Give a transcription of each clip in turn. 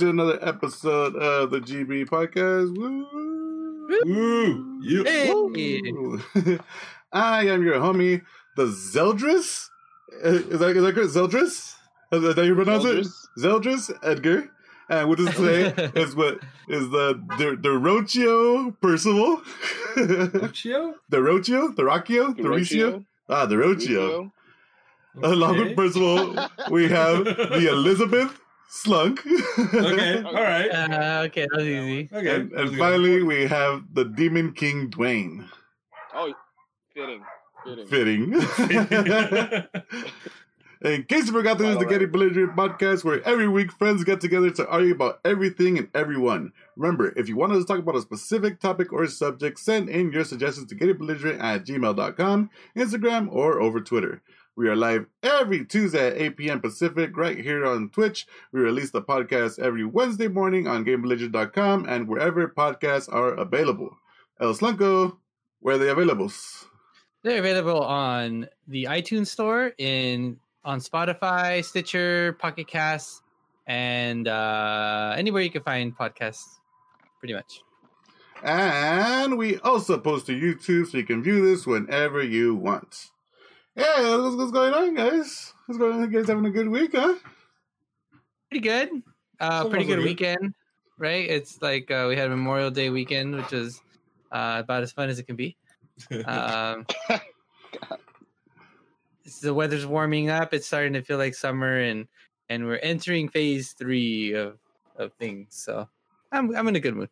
welcome to another episode of the GB podcast. Woo! Woo! You. Hey. Woo. I am your homie, the Zeldris. Uh, Is that, is that correct? Zeldris? Is that how you pronounce it? Zeldris Edgar. And with us today is what is the the, the Rocio Percival. the Lucio? Rocio? The Rocchio? The Ricio? Ah, the Rocio. Along with Percival, we have the Elizabeth Slunk. Okay, all right. Uh, okay, that was easy. Okay. and, and finally, we have the Demon King Dwayne. Oh, fitting, fitting. Fitting. In case you forgot, this is the Getting Belligerent podcast where every week friends get together to argue about everything and everyone. Remember, if you want us to talk about a specific topic or subject, send in your suggestions to gettingbelligerent at gmail.com, Instagram, or over Twitter. We are live every Tuesday at 8 p.m. Pacific right here on Twitch. We release the podcast every Wednesday morning on GameBelligerent.com and wherever podcasts are available. El Slanko, where are they available? They're available on the iTunes store, in on Spotify, Stitcher, Pocket Casts, and uh, anywhere you can find podcasts. Pretty much. And we also post to YouTube so you can view this whenever you want. Yeah, what's, what's going on, guys? What's going on? You guys having a good week, huh? Pretty good. Uh, pretty good weekend, right? It's like uh, we had Memorial Day weekend, which is uh, about as fun as it can be. Um, the weather's warming up. It's starting to feel like summer, and and we're entering phase three of of things. So I'm I'm in a good mood.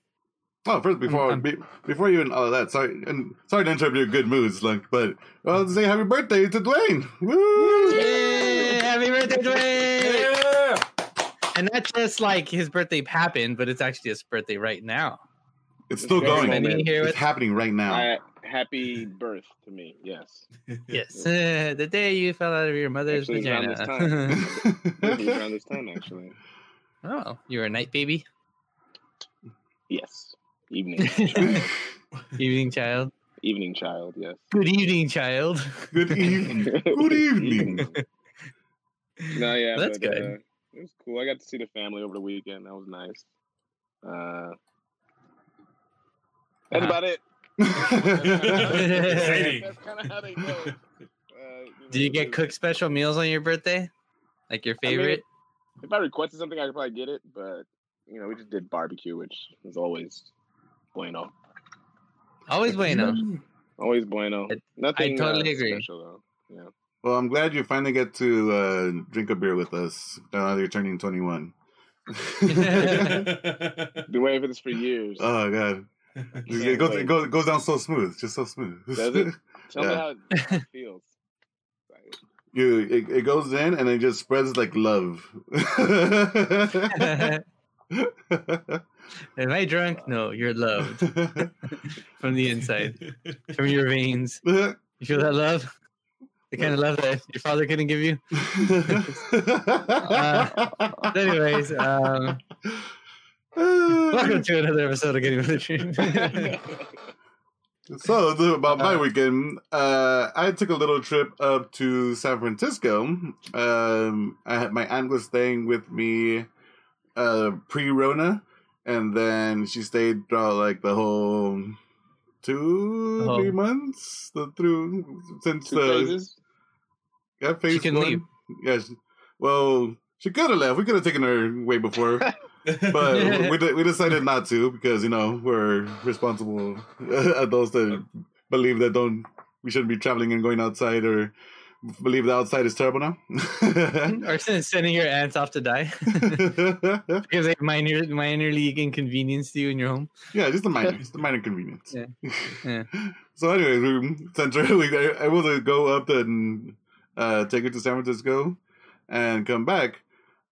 Oh, first before I'm- be, before you and all of that, sorry and sorry to interrupt your good moods, Lunk, but I'll say happy birthday to Dwayne. Woo! Yay! Happy birthday, Dwayne! yeah. And not just like his birthday happened, but it's actually his birthday right now. It's still Very going. moment. Here It's with happening right now. I, happy birth to me. Yes. yes, the day you fell out of your mother's Actually, around this vagina. Around this time, actually. oh, you were a night baby, Yes. Evening. evening child. Evening child. Yes. Good evening, child. good evening. Good evening. no, yeah, That's but, good. Uh, it was cool. I got to see the family over the weekend. That was nice. Uh, that's Uh-huh. about it. Exciting. That's kind of how they go. Uh, you Did you get it- cooked special meals on your birthday? Like your I mean, favorite? If I requested something, I could probably get it, but you know, we just did barbecue, which is always bueno. Always bueno. Always bueno. I- Nothing. totally uh, agree. Special though. Yeah. well, I'm glad you finally get to uh, drink a beer with us now that you're turning 21. Been waiting for this for years. oh god, it Can't goes, it goes it goes down so smooth, just so smooth. Does it? Tell me yeah. how it, how it feels. You it, it goes in and it just spreads like love. Am I drunk? No, you're loved from the inside, from your veins. You feel that love? The kind of love that your father couldn't give you? But anyways, um, welcome to another episode of Getting with the Truth. So about my weekend, uh, I took a little trip up to San Francisco. Um, I had my aunt was staying with me uh, pre-Rona, and then she stayed throughout like the whole two, Oh. three months. The through since Two the phases. yeah, phase She can one. leave. Yeah, she, well, she could have left. We could have taken her way before. but we, we decided not to because you know we're responsible adults that believe that don't we shouldn't be traveling and going outside or believe the outside is terrible now. or sending your aunts off to die because they minor minor league inconvenience to you in your home. yeah, just a minor, just a minor convenience. Yeah. Yeah. So, anyways, we we were able to go up and uh, take her to San Francisco and come back,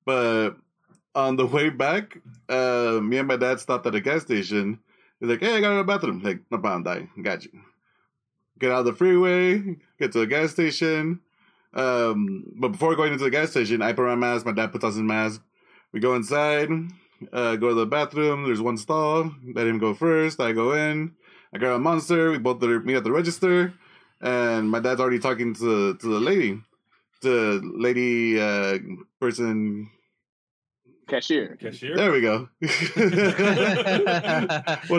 but on the way back, uh, me and my dad stopped at a gas station. He's like, "Hey, I got to the bathroom." Like, no problem, die. Got you. Get out of the freeway. Get to the gas station. Um, but before going into the gas station, I put on my mask. My dad puts on his mask. We go inside. Uh, go to the bathroom. There's one stall. Let him go first. I go in. I grab a monster. We both meet at the register, and my dad's already talking to to the lady, the lady uh, person Cashier. Cashier. There we go. One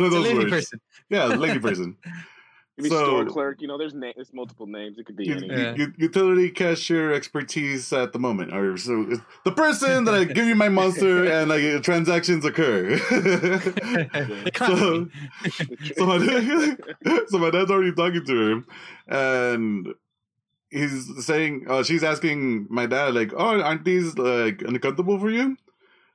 of It's a those lady words. person. Yeah, lady person. Could be So- store clerk. You know, there's na- there's multiple names. It could be U- any. Yeah. u- utility cashier expertise at the moment, or so the person that I give you my monster and like transactions occur. The company. so my dad, so my dad's already talking to him, and he's saying, uh, she's asking my dad like, "Oh, aren't these like uncomfortable for you?"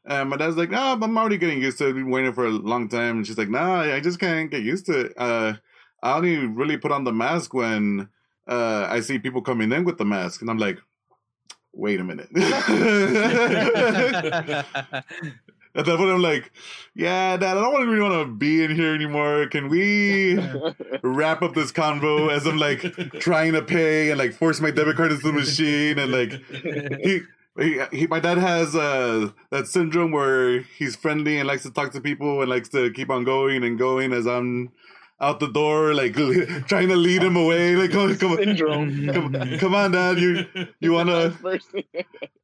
And my dad's like, "No, I'm already getting used to it. I've been waiting for a long time." And she's like, "Nah, I just can't get used to it. Uh, I only really put on the mask when uh, I see people coming in with the mask." And I'm like, "Wait a minute." At that point, I'm like, "Yeah, Dad, I don't really want to be in here anymore. Can we?" wrap up this convo as I'm like trying to pay and like force my debit card into the machine and like he, he, he my dad has uh that syndrome where he's friendly and likes to talk to people and likes to keep on going and going as I'm out the door like trying to lead him away like come come Syndrome. come, come on dad you you wanna Person.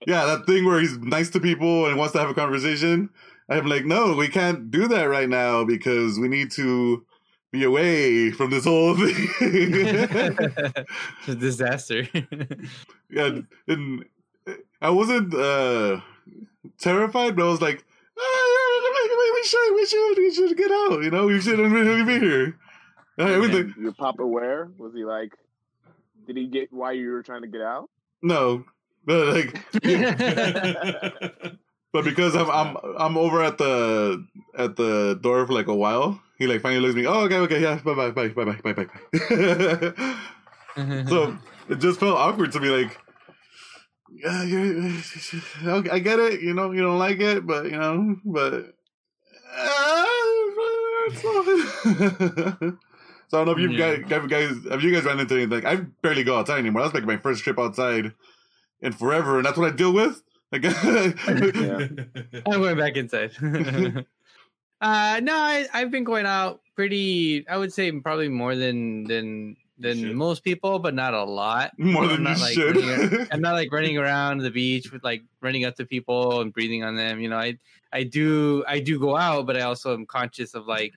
yeah that thing where he's nice to people and wants to have a conversation I'm like no we can't do that right now because we need to be away from this whole thing it's a disaster. yeah, and I wasn't uh, terrified, but I was like, "Ah, we should, we should, we should get out. You know, we shouldn't really be here. Everything. Your papa where was he like? Did he get why you were trying to get out? No, but like, but because I'm I'm I'm over at the at the door for like a while. He like finally looks at me. Oh, okay, okay, yeah, bye, bye, bye, bye, bye, bye, bye. so it just felt awkward to me. Like, yeah, okay, I get it. You know, you don't like it, but you know, but. Uh, so I don't know if you Yeah. guys, have guys, have you guys run into anything? I barely go outside anymore. That's like my first trip outside in forever, and that's what I deal with. Like, Yeah. I'm going back inside. uh no, I, I've been going out pretty I would say probably more than than than should. most people, but not a lot. more I'm than you not, like, should. running I'm not like running around the beach with like running up to people and breathing on them. You know, I I do I do go out, but I also am conscious of like,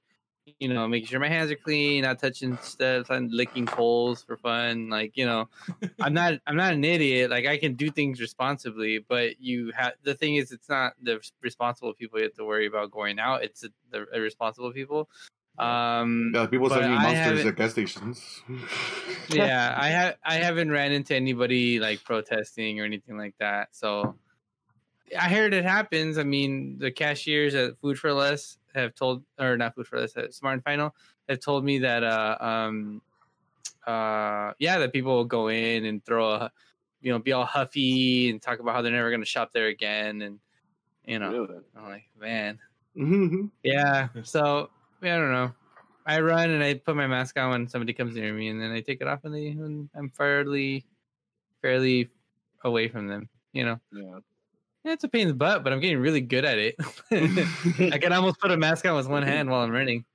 you know, making sure my hands are clean, not touching stuff, and licking poles for fun. Like, you know, I'm not I'm not an idiot. Like I can do things responsibly, but you have the thing is it's not the responsible people you have to worry about going out. It's the irresponsible people. Um yeah, people But selling you monsters at gas stations. yeah i have i haven't ran into anybody like protesting or anything like that so i heard it happens i mean the cashiers at food for less have told or not food for less at smart and final have told me that uh um uh yeah that people will go in and throw a you know be all huffy and talk about how they're never going to shop there again and you know Really? i'm like man Mhm. yeah. So I don't know. I run and I put my mask on when somebody comes near me, and then I take it off when they when I'm fairly fairly away from them. You know, Yeah. It's a pain in the butt, but I'm getting really good at it. I can almost put a mask on with one hand while I'm running.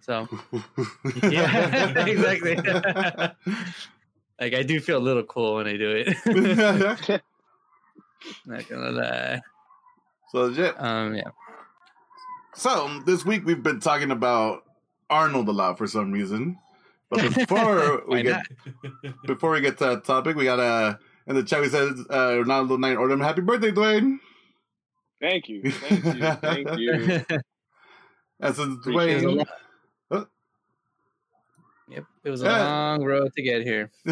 So yeah, exactly. like I do feel a little cool when I do it. Not gonna lie. so yeah. Um, yeah. So this week we've been talking about Arnold a lot for some reason. But before we get before we get to that topic, we got in the chat we said uh Ronaldo Nine Order happy birthday, Dwayne. Thank you. Thank you. Thank you. And since Appreciate Dwayne Yep, it was a Yeah. long road to get here.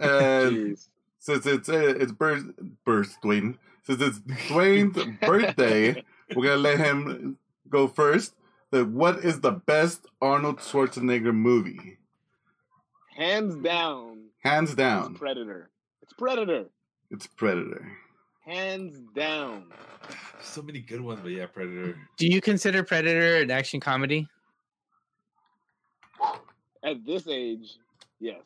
and since it's uh, it's birth birth Dwayne. Since it's Dwayne's birthday, we're gonna let him go first. The what is the best Arnold Schwarzenegger movie? Hands down. Hands down, Predator. It's Predator. it's Predator. Hands down. so many good ones, but yeah, Predator. Do you consider Predator an action comedy? At this age, yes.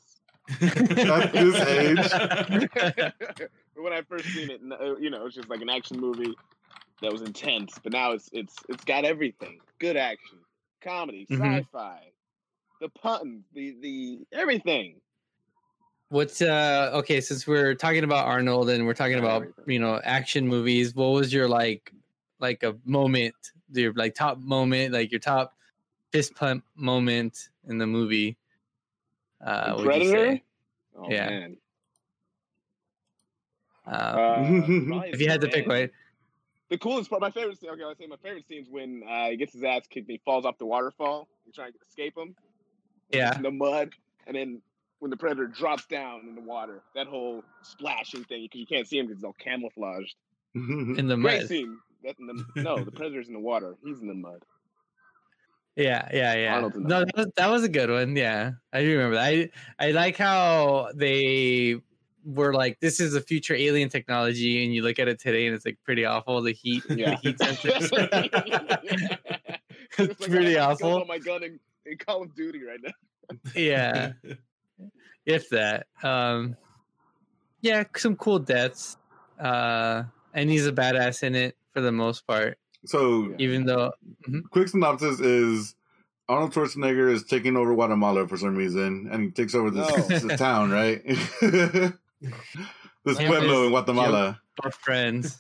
At this age. when I first seen it, you know, it's just like an action movie that was intense. But now it's it's it's got everything: good action, comedy, Mhm. sci-fi, the puns, the the everything. What's uh okay? Since we're talking about Arnold and we're talking about you know action movies, what was your like like a moment, your like top moment, like your top fist pump moment in the movie? Uh, The would you Predator. say? Oh Yeah. man. Uh, Uh, if you had to pick man. one, The coolest part, my favorite scene. Okay, I'll say my favorite scene is when uh, he gets his ass kicked and he falls off the waterfall. He's trying to escape him. Yeah. In the mud, and then when the predator drops down in the water, that whole splashing thing because you can't see him because it's all camouflaged. Mm-hmm. in the Great mud. scene. That's in the, no, the predator's in the water. He's in the mud. Yeah, yeah, yeah. Arnold's in the No, that was, that was a good one. Yeah, I do remember that. I I like how they were like, this is a future alien technology, and you look at it today, and it's like pretty awful. The heat, Yeah. the heat sensors. It's It's like, pretty I have to go awful. on my gun in, in Call of Duty right now. yeah, if that. Um, yeah, some cool deaths. Uh, and he's a badass in it for the most part, so, even though quick synopsis is Arnold Schwarzenegger is taking over Guatemala for some reason, and he takes over this, No. this town, right? this Yeah, pueblo in Guatemala. we're friends.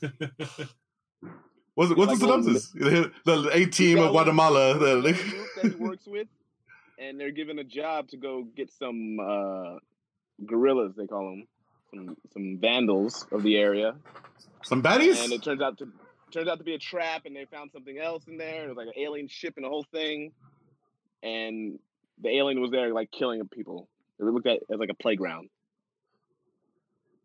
What's, what's Like, the synopsis? The A team of Guatemala. he's that- group that he works with, and they're given a job to go get some uh, guerrillas. They call them some some vandals of the area, Some baddies? and it turns out to turns out to be a trap. And they found something else in there. It was like an alien ship and the whole thing, and the alien was there like killing people. It looked at it as like a playground,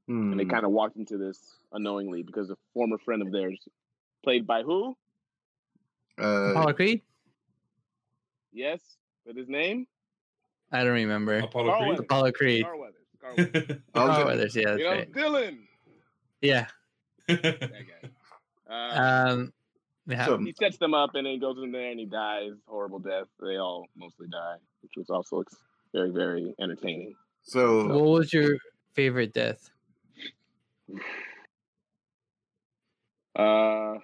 Hmm. and they kind of walked into this unknowingly because a former friend of theirs, played by who? uh, Apollo Creed. Yes, but his name I don't remember. Apollo Carl Creed. Weathers. Apollo Creed. Carl Weathers. Carl Weathers. Carl Weathers. Yeah, that's you know, right. Dylan. Yeah. That guy. Uh, Um. Yeah. So- he sets them up and then he goes in there and he dies horrible death. They all mostly die, which was also ex- very very entertaining. so, what was your favorite death? Uh,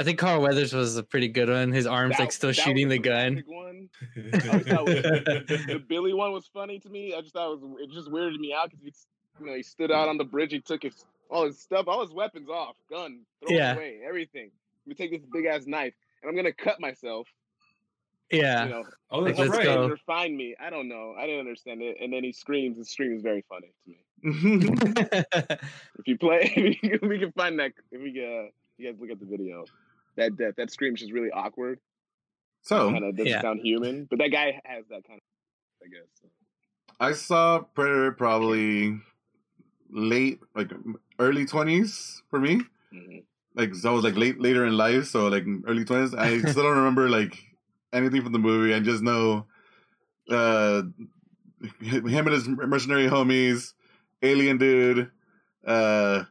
I think Carl Weathers was a pretty good one. His arms that- like still shooting the gun. One. always thought The Billy one was funny to me. I just thought it was it just weirded me out because you know he stood out on the bridge. He took his all his stuff, all his weapons off, gun, throw Yeah. it away, everything. Let me take this big ass knife and I'm gonna cut myself. Yeah. You know, oh, that's Let's right. go. or find me. I don't know. I didn't understand it. And then he screams. His scream is very funny to me. If you play, if we can find that. If we uh, you guys look at the video, that that that scream's just really awkward. so Kind of doesn't Yeah. sound human, but that guy has that kind of. I guess. I saw Predator probably late, like early 20s for me. Mhm. Like, so I was like late, later in life, so like early 20s. I still don't remember like anything from the movie. I just know uh, him and his mercenary homies, alien dude, uh,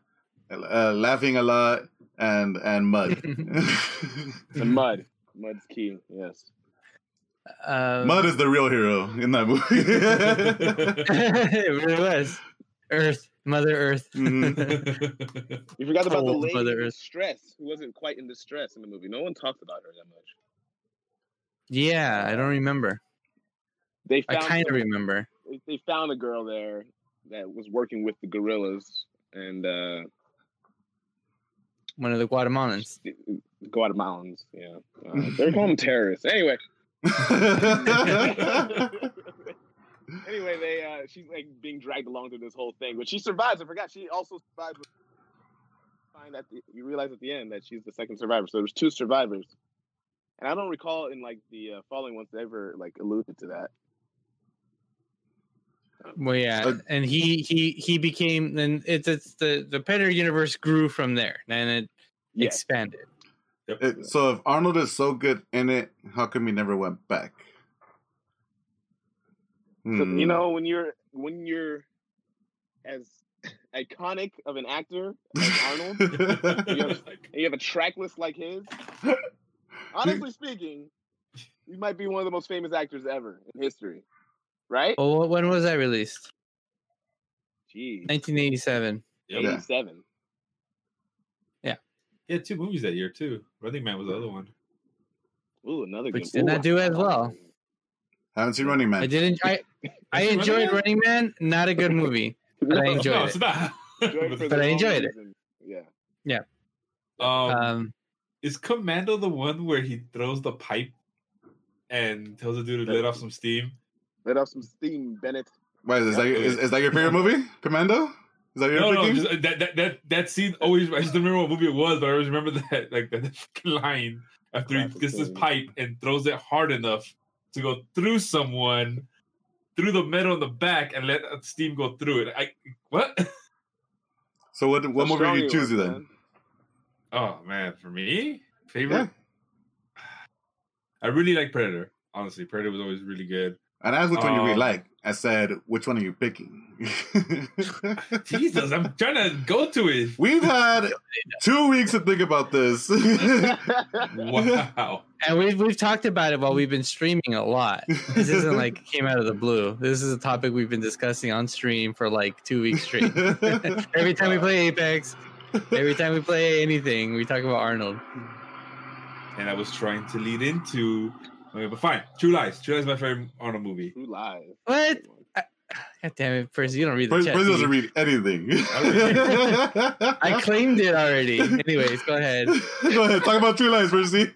uh, laughing a lot, and and mud. and mud. Mud's key. Yes. um, mud is the real hero in that movie. it really was. Earth, Mother Earth. Mhm. You forgot about the Cold lady Mother Earth. distress who wasn't quite in distress in the movie. No one talked about her that much. yeah, I don't remember. They I kind of remember. they- they found a girl there that was working with the guerrillas and uh One of the Guatemalans. Guatemalans. Yeah, uh, they're calling terrorists. Anyway, anyway, they uh, she's like being dragged along through this whole thing, but she survives. I forgot she also survives. with- Find that you realize at the end that she's the second survivor. So there's two survivors, and I don't recall in like the uh, following ones they ever like alluded to that. Well, yeah, Uh, and he he he became then it's it's the the Predator universe grew from there and it Yeah, expanded. Yep. It- so if Arnold is so good in it, how come he never went back? So, Hmm. you know when you're when you're as iconic of an actor as Arnold, you have, you have a track list like his. Honestly speaking, you might be one of the most famous actors ever in history, right? Well, when was that released? Jeez, 1987. Yep. Yeah. eighty-seven. He had two movies that year too. Running Man was the other one. Ooh, another Which good. did Ooh, not do as well. Haven't seen Running Man. I did enjoy. I, I Running enjoyed Man? Running Man. Not a good movie, but I enjoyed no, it. it's not. enjoyed it for the But I wrong enjoyed it. reason. Yeah. um, Um, Is Commando the one where he throws the pipe and tells the dude to let off some steam? Let off some steam, Bennett. Why is, that, Yeah. is, is that your favorite movie, Commando? Is that your No, no, thinking? just, uh, that, that that that scene always. I just don't remember what movie it was, but I always remember that like that fucking line after he gets his pipe and throws it hard enough to go through someone, through the metal in the back, and let steam go through it. I what? so what what How movie are you he choosing then? Oh man, for me, favorite. I really like Predator. Honestly, Predator was always really good. And I asked which one you really Um, like. I said, which one are you picking? Jesus, I'm trying to go to it. We've had two weeks to think about this. Wow. And we've we've talked about it while we've been streaming a lot. This isn't like came out of the blue. This is a topic we've been discussing on stream for like two weeks straight. every time we play Apex, every time we play anything, we talk about Arnold. And I was trying to lead into. Okay, but fine. True Lies. True Lies is my favorite Arnold movie. Who lies? What? God damn it, Percy, you don't read the First, chat. first do doesn't read anything. I claimed it already. Anyways, go ahead. Go ahead, talk about True Lies, Percy.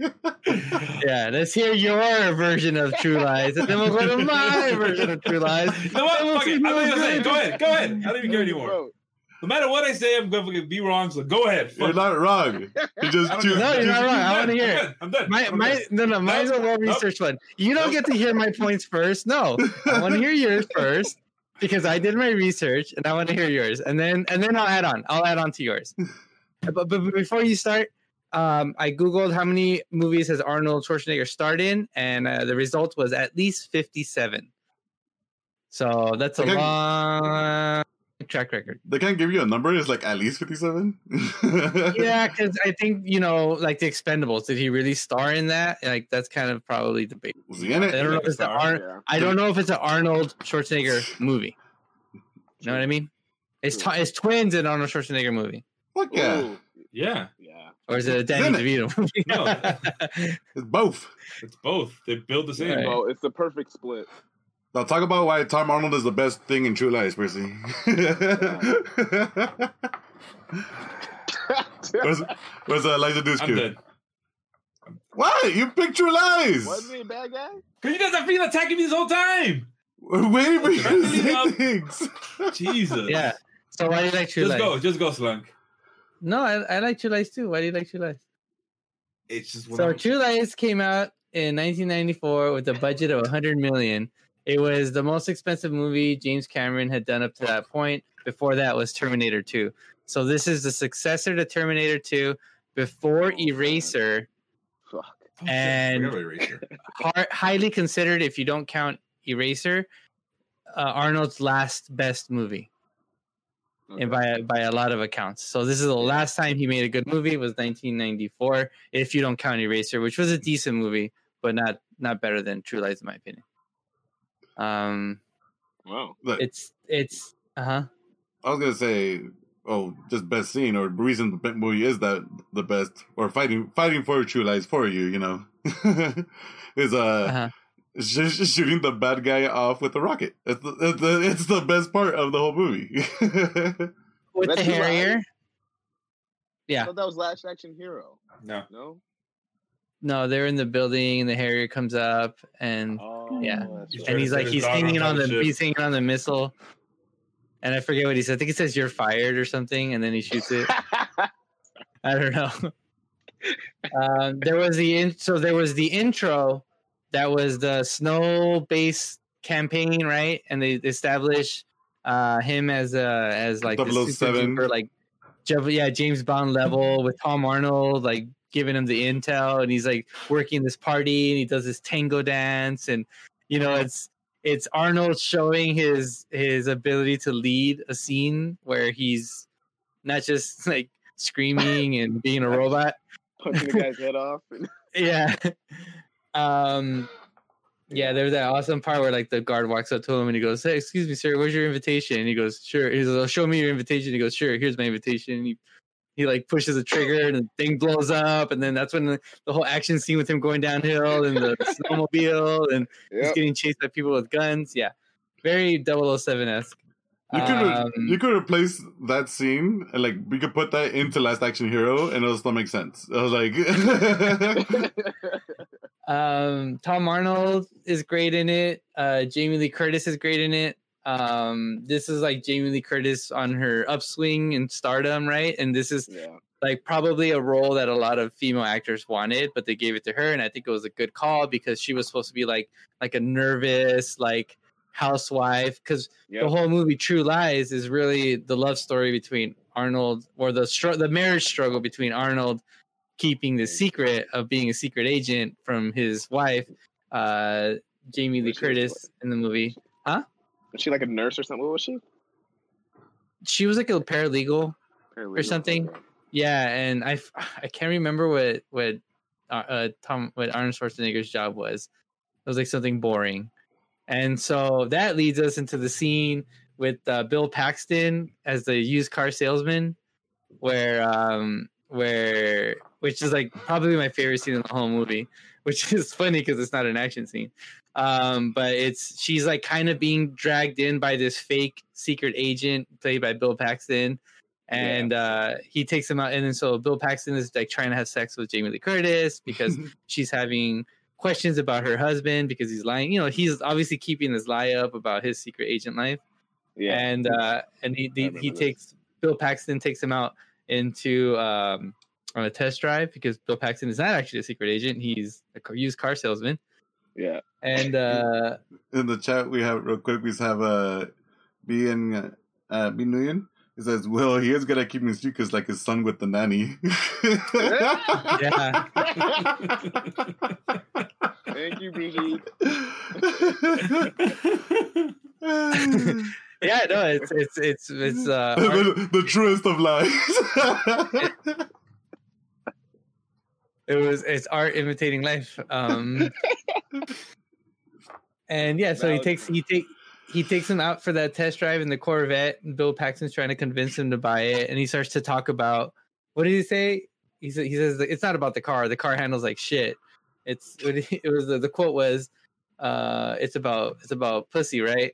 Yeah, let's hear your version of True Lies, and then we'll go to my version of True Lies. You know what? We'll Fuck it. I'm not who's gonna say. it. Go ahead. Go ahead. I don't even care anymore. Bro, No matter what I say, I'm going to be wrong. So go ahead. You're not wrong. You I just don't choose. care. No, you're not wrong. I I'm wanna hear I'm it. done. I'm done. My, I'm my, done. no, no, mine's a Nope, well nope. researched one. You don't Nope. get to hear my points first. No, I want to hear yours first because I did my research and I want to hear yours, and then and then I'll add on. I'll add on to yours. but, but before you start, um, I googled how many movies has Arnold Schwarzenegger starred in, and uh, the result was at least fifty-seven. So that's a Okay. long track record. They can't give you a number. It's like at least fifty-seven. Yeah, because I think you know, like the Expendables. Did he really star in that? Like that's kind of probably debatable. Was he in it? I don't know if it's the Star, Ar- yeah. I don't know if it's an Arnold Schwarzenegger movie. You know what I mean? It's t- it's twins in Arnold Schwarzenegger movie, Fuck yeah, Ooh, Yeah. yeah. or is it a Danny in DeVito movie? No. it's both. It's both. They build the same. Right. Well, it's the perfect split. Now talk about why Tom Arnold is the best thing in True Lies, Percy. where's where's uh, Eliza I'm Dushku? done. What? You picked True Lies? Wasn't he a bad guy? Because you guys have been attacking me this whole time. We're waiting for you to say things. Jesus. yeah. So why do you like True Just Lies? go. Just go, Slunk. No, I, I like True Lies too. Why do you like True Lies? It's just So I'm- True Lies came out in 1994 with a budget of 100 million. It was the most expensive movie James Cameron had done up to that point. Before that was Terminator 2. So this is the successor to Terminator 2 before Oh, Eraser, Fuck. Oh, shit, I and- Eraser. highly considered if you don't count Eraser, uh, Arnold's last best movie. and by by a lot of accounts. So this is the last time he made a good movie was 1994, if you don't count Eraser, which was a decent movie, but not not better than True Lies in my opinion. Um, Wow. Look, it's it's uh huh. I was gonna say, oh, just best scene or reason the movie is that the best or fighting fighting for True Lies for you, you know, is uh, Uh-huh. sh- sh- shooting the bad guy off with a rocket. It's the, it's the it's the best part of the whole movie. With That's the True Lies? Harrier. I Yeah. thought that was Last Action Hero. No. No? No, they're in the building, and the Harrier comes up, and Oh, Yeah. that's He's right. trying and he's like he's hanging on on the top he's hanging on the missile, and I forget what he said. I think he says you're fired or something, and then he shoots it. I don't know. um, there was the in- so there was the intro that was the snow based campaign, right? And they established uh, him as a as like the super 007. duper, like yeah James Bond level with Tom Arnold like giving him the intel, and he's like working this party, and he does this tango dance, and you know it's it's Arnold showing his his ability to lead a scene where he's not just like screaming and being a robot. Punching the guy's head off. Yeah. Um yeah, there's that awesome part where like the guard walks up to him and he goes, Hey, excuse me, sir, where's your invitation? And he goes, Sure. He goes, Show me your invitation. He goes, Sure, here's my invitation. And he he like pushes a trigger and the thing blows up, and then that's when the, the whole action scene with him going downhill and the snowmobile and he's getting chased by people with guns. Yeah. Very 007 esque. You could Um, you could replace that scene and like we could put that into Last Action Hero and it'll still make sense. I was like, Um, Tom Arnold is great in it. Uh, Jamie Lee Curtis is great in it. Um, this is like Jamie Lee Curtis on her upswing and stardom, right? And this is yeah. like probably a role that a lot of female actors wanted, but they gave it to her, and I think it was a good call because she was supposed to be like like a nervous like housewife because Yep. the whole movie True Lies is really the love story between Arnold or the str- the marriage struggle between Arnold keeping the secret of being a secret agent from his wife uh Jamie Lee Which is what- Curtis in the movie. Was she like a nurse or something? What was she? She was like a paralegal Paralegal? something. Yeah, and I I can't remember what what uh, uh Tom what Arnold Schwarzenegger's job was. It was like something boring, and so that leads us into the scene with uh, Bill Paxton as the used car salesman, where um where which is like probably my favorite scene in the whole movie, which is funny because it's not an action scene. Um, but it's she's like kind of being dragged in by this fake secret agent played by Bill Paxton and uh he takes him out and then so bill paxton is like trying to have sex with jamie lee curtis because she's having questions about her husband because he's lying you know he's obviously keeping his lie up about his secret agent life Yeah. and uh and he he, he this. takes bill paxton takes him out into um on a test drive because bill paxton is not actually a secret agent he's a used car salesman yeah. and uh in the chat we have real quick we have uh B and uh B Nguyen. He says, Well, he is good at keeping secrets like his son with the nanny. yeah Thank you, BG. yeah no it's it's it's it's uh the, the truest of lies. It was it's art imitating life um and yeah so he takes he take he takes him out for that test drive in the corvette. And bill paxton's trying to convince him to buy it and he starts to talk about what did he say? He, sa- he says it's not about the car. The car handles like shit. It's it was the, the quote was uh it's about it's about pussy right?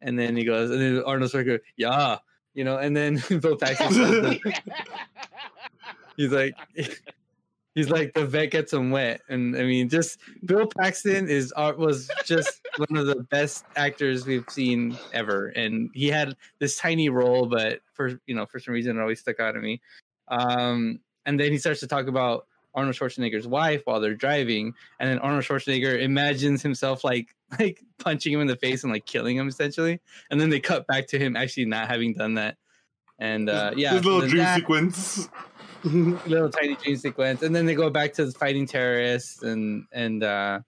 And then he goes and then arnold Schwarzenegger yeah you know and then bill paxton he's like he's like the vet gets him wet. And i mean just bill paxton is uh, was just one of the best actors we've seen ever. And he had this tiny role but for you know for some reason it always stuck out to me. Um and then he starts to talk about arnold schwarzenegger's wife while they're driving. And then arnold schwarzenegger imagines himself like like punching him in the face and like killing him essentially. And then they cut back to him actually not having done that. And uh yeah His little dream that- sequence. little tiny dream sequence and then they go back to the fighting terrorists and and uh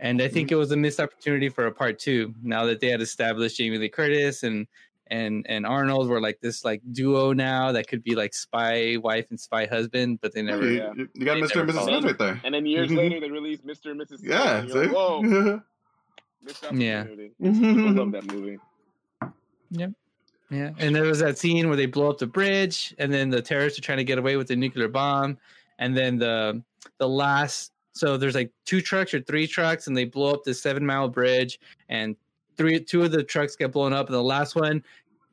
and i think it was a missed opportunity for a part two now that they had established jamie lee curtis and and and arnold were like this like duo now that could be like spy wife and spy husband but they never you, Yeah. you- you got Mr. and Mrs. Smith right there. And then years Mhm. later, they released Mr. and Mrs. Smith, Yeah, and you're like, see? Whoa, missed Yeah. I love that movie. Yeah, and there was that scene where they blow up the bridge, and then the terrorists are trying to get away with the nuclear bomb, and then the the last. So there's like two trucks or three trucks, and they blow up the seven mile bridge, and three two of the trucks get blown up, and the last one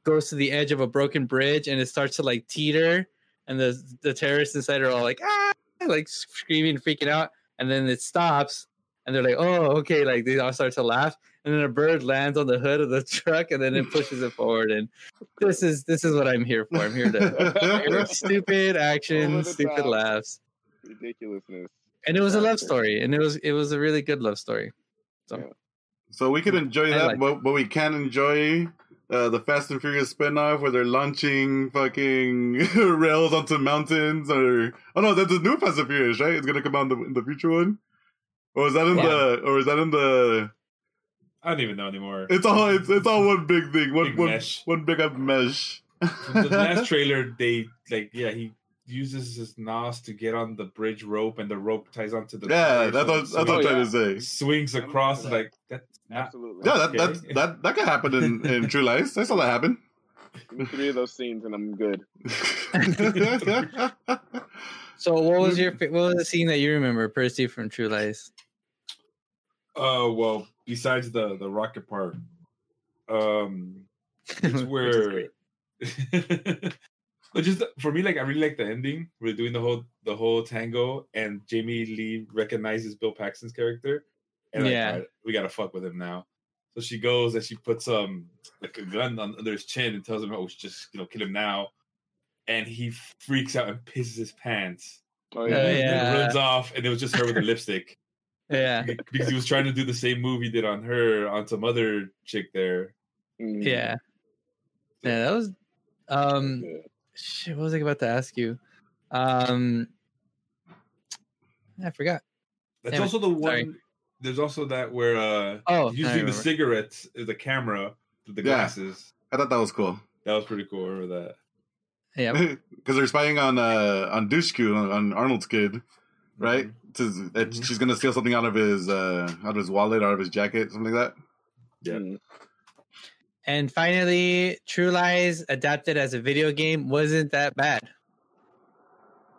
goes to the edge of a broken bridge, and it starts to like teeter, and the the terrorists inside are all like ah, like screaming, freaking out, and then it stops, and they're like, oh, okay, like they all start to laugh, and then a bird lands on the hood of the truck, and then it pushes it forward, and this is this is what I'm here for. I'm here to hear stupid action, stupid top. laughs, Ridiculousness. and it was a love story, and it was it was a really good love story. So we could enjoy I that, like but, but we can't enjoy uh, the Fast and Furious spinoff where they're launching fucking rails onto mountains, or oh no, that's the new Fast and Furious, right? It's gonna come out in the, in the future one, or is that in Yeah. the, or is that in the? I don't even know anymore. It's all it's, it's all one big thing, one Big one, mesh. one big up mesh. the last trailer, they like, yeah, he uses his nos to get on the bridge rope, and the rope ties onto the. yeah, car, that's so what that's what I'm trying yeah. to say. Swings across like that's not. Absolutely. Yeah, that Okay. that's, that that could happen in, in True Lies. I saw that happen. Give me three of those scenes and I'm good. So, what was your what was the scene that you remember, Percy from True Lies? Uh, well, besides the the rocket part, um, It's where, but just for me, like I really like the ending. We're doing the whole the whole tango, and Jamie Lee recognizes Bill Paxton's character, and like, Yeah. "Alright, we gotta fuck with him now. So she goes and she puts um like a gun on, under his chin and tells him, "Oh, just you know kill him now," and he freaks out and pisses his pants. Oh Oh, yeah. And yeah. runs off, and it was just her with the lipstick Yeah, because he was trying to do the same move he did on her on some other chick there. Mm. yeah, yeah. That was um. Yeah. Shit, what was I about to ask you? Um, I forgot. That's Damn it, also the one. sorry. There's also that where uh Oh, he's I using the cigarettes as a camera with the Yeah. glasses. I thought that was cool That was pretty cool. I remember that. Yeah, because they're spying on uh on Dushku on, on Arnold's kid, right? Mhm. To, that Mhm. she's gonna steal something out of his uh out of his wallet, out of his jacket, something like that. Yeah. Mm. and finally, True Lies adapted as a video game wasn't that bad.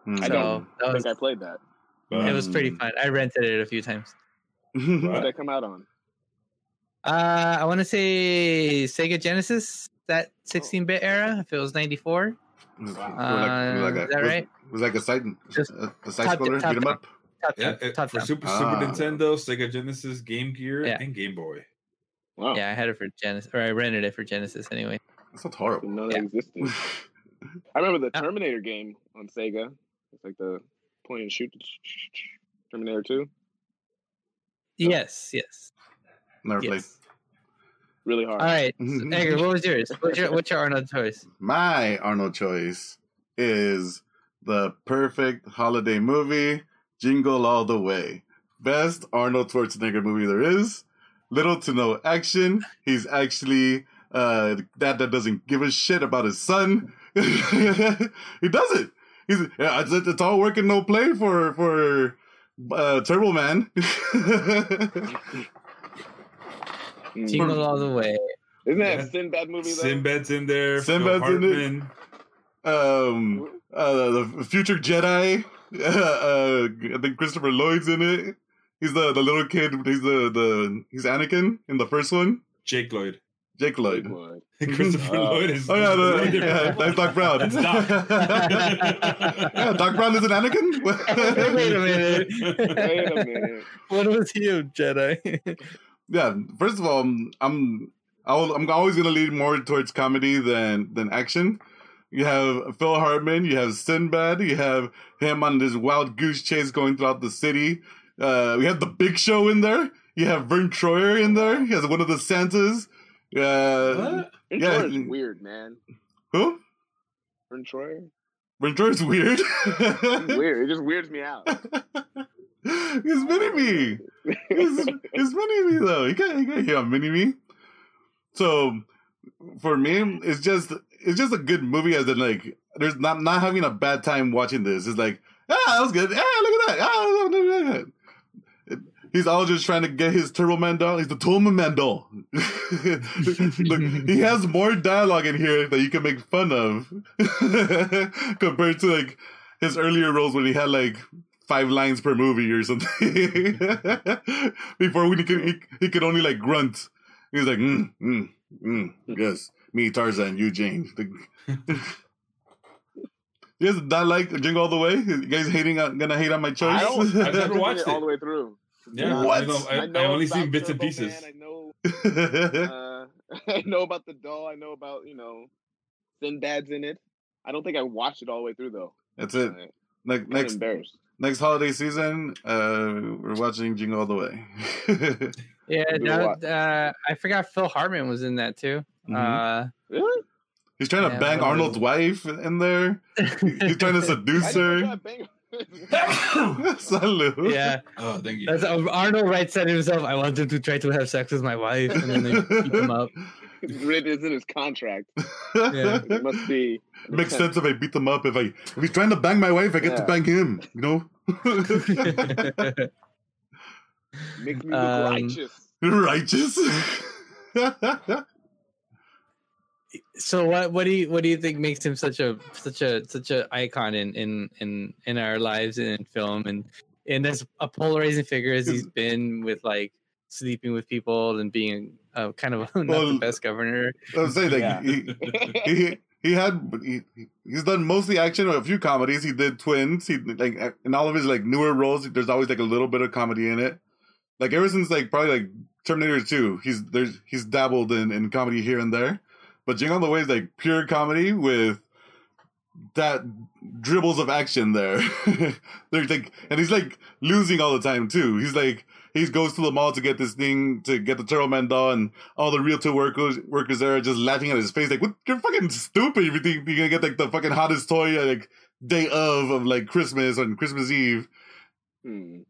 Hmm. I don't that I was, think I played that. But, it was pretty Mm. fun. I rented it a few times. What What? did that come out on? Uh, I want to say Sega Genesis, that 16-bit era. If it was 94, It was Uh, like, is that was- right? Was like a side Just a, a side top- scroller, top beat 'em down. up. top yeah, it- top for down. Super Ah. Super Nintendo, Sega Genesis, Game Gear, Yeah. and Game Boy. Wow. Yeah, I had it for Genesis, or I rented it for Genesis anyway. That sounds Didn't horrible. know that Yeah. existed. I remember the Yeah. Terminator game on Sega. It's like the point and shoot Terminator 2. Yes, yes, Never played. Yes. Really hard. All right, so, Edgar, what was yours? What's your what's your Arnold choice? My Arnold choice is the perfect holiday movie, Jingle All the Way. Best Arnold Schwarzenegger movie there is. Little to no action. He's actually uh dad that doesn't give a shit about his son. he doesn't. He's yeah, it's, it's all work and no play for for uh, Turbo Man. Mm. Jingle all the way. Isn't that Yeah. a Sinbad movie though? Sinbad's in there. Sinbad's in it. Um, uh, the future Jedi. Uh, uh, I think Christopher Lloyd's in it. He's the, the little kid. He's the, the he's Anakin in the first one. Jake Lloyd. Jake Lloyd. What? Christopher Oh. Lloyd is. Oh yeah, the, yeah different. that's Doc Brown. That's Doc. yeah, Doc Brown is an Anakin. Wait a minute. Wait a minute. What was he, a Jedi? Yeah. First of all, I'm I'll, I'm always gonna lean more towards comedy than than action. You have Phil Hartman, you have Sinbad, you have him on this wild goose chase going throughout the city. Uh, we have the Big Show in there. You have Verne Troyer in there. He has one of the Santas. Uh, What? Verne Yeah. Troyer's weird, man. who? Verne Troyer? Verne Troyer's weird. Weird. It just weirds me out. He's mini me. He's, he's mini me though. He got on mini me. So for me, it's just it's just a good movie. As in, like, there's not not having a bad time watching this. It's like, ah, that was good. Ah, look at that. Ah, look at that. He's all just trying to get his Turbo Man doll. He's the Turbo Man doll. Look, he has more dialogue in here that you can make fun of compared to like his earlier roles when he had like five lines per movie or something. Before when he could he, he could only like grunt. He was like, mm, mm, mm, yes, me Tarzan, you Jane. You guys not like Jingle All the Way? You guys hating on, gonna hate on my choice? I don't. I've I've never never watched watched it all the way through. Yeah, What? I, know, I, I know I only seen bits and pieces. Man, I know. Uh, I know about the doll. I know about you know, Sinbad's in it. I don't think I watched it all the way through though. That's it. I- Like next embarrassed. Next holiday season, uh, we're watching Jingle All the Way. yeah, Do now, what? uh, I forgot Phil Hartman was in that too. Mhm. Uh, Really? He's trying to Yeah, bang well, Arnold's wife in there. He's trying to seduce her. that bang- Salud. yeah, oh, thank you. that's uh, Arnold writes that himself. I want him to try to have sex with my wife, and then they beat him up. It's written in his contract. Yeah. It must be. Makes sense if I beat them up. If I if he's trying to bang my wife, I get to bang him. You know. Makes me look Um, righteous. Righteous. so what what do you what do you think makes him such a such a such a icon in in in in our lives and in film and and as a polarizing figure as he's been with like sleeping with people and being uh, kind of not Well, the best governor. I was saying like Yeah. he, he he had he, he's done mostly action or a few comedies. He did Twins. He like in all of his like newer roles. There's always like a little bit of comedy in it. Like ever since like probably like Terminator Two, he's there's he's dabbled in in comedy here and there. But Jingle All the Way is like pure comedy with that dribbles of action there. There's like, and he's like losing all the time too. He's like, he goes to the mall to get this thing to get the Turbo Man doll, and all the realtor workers workers there are just laughing at his face, like, "What? You're fucking stupid! You think you're gonna get like the fucking hottest toy uh, like day of of like Christmas on Christmas Eve?" Hmm.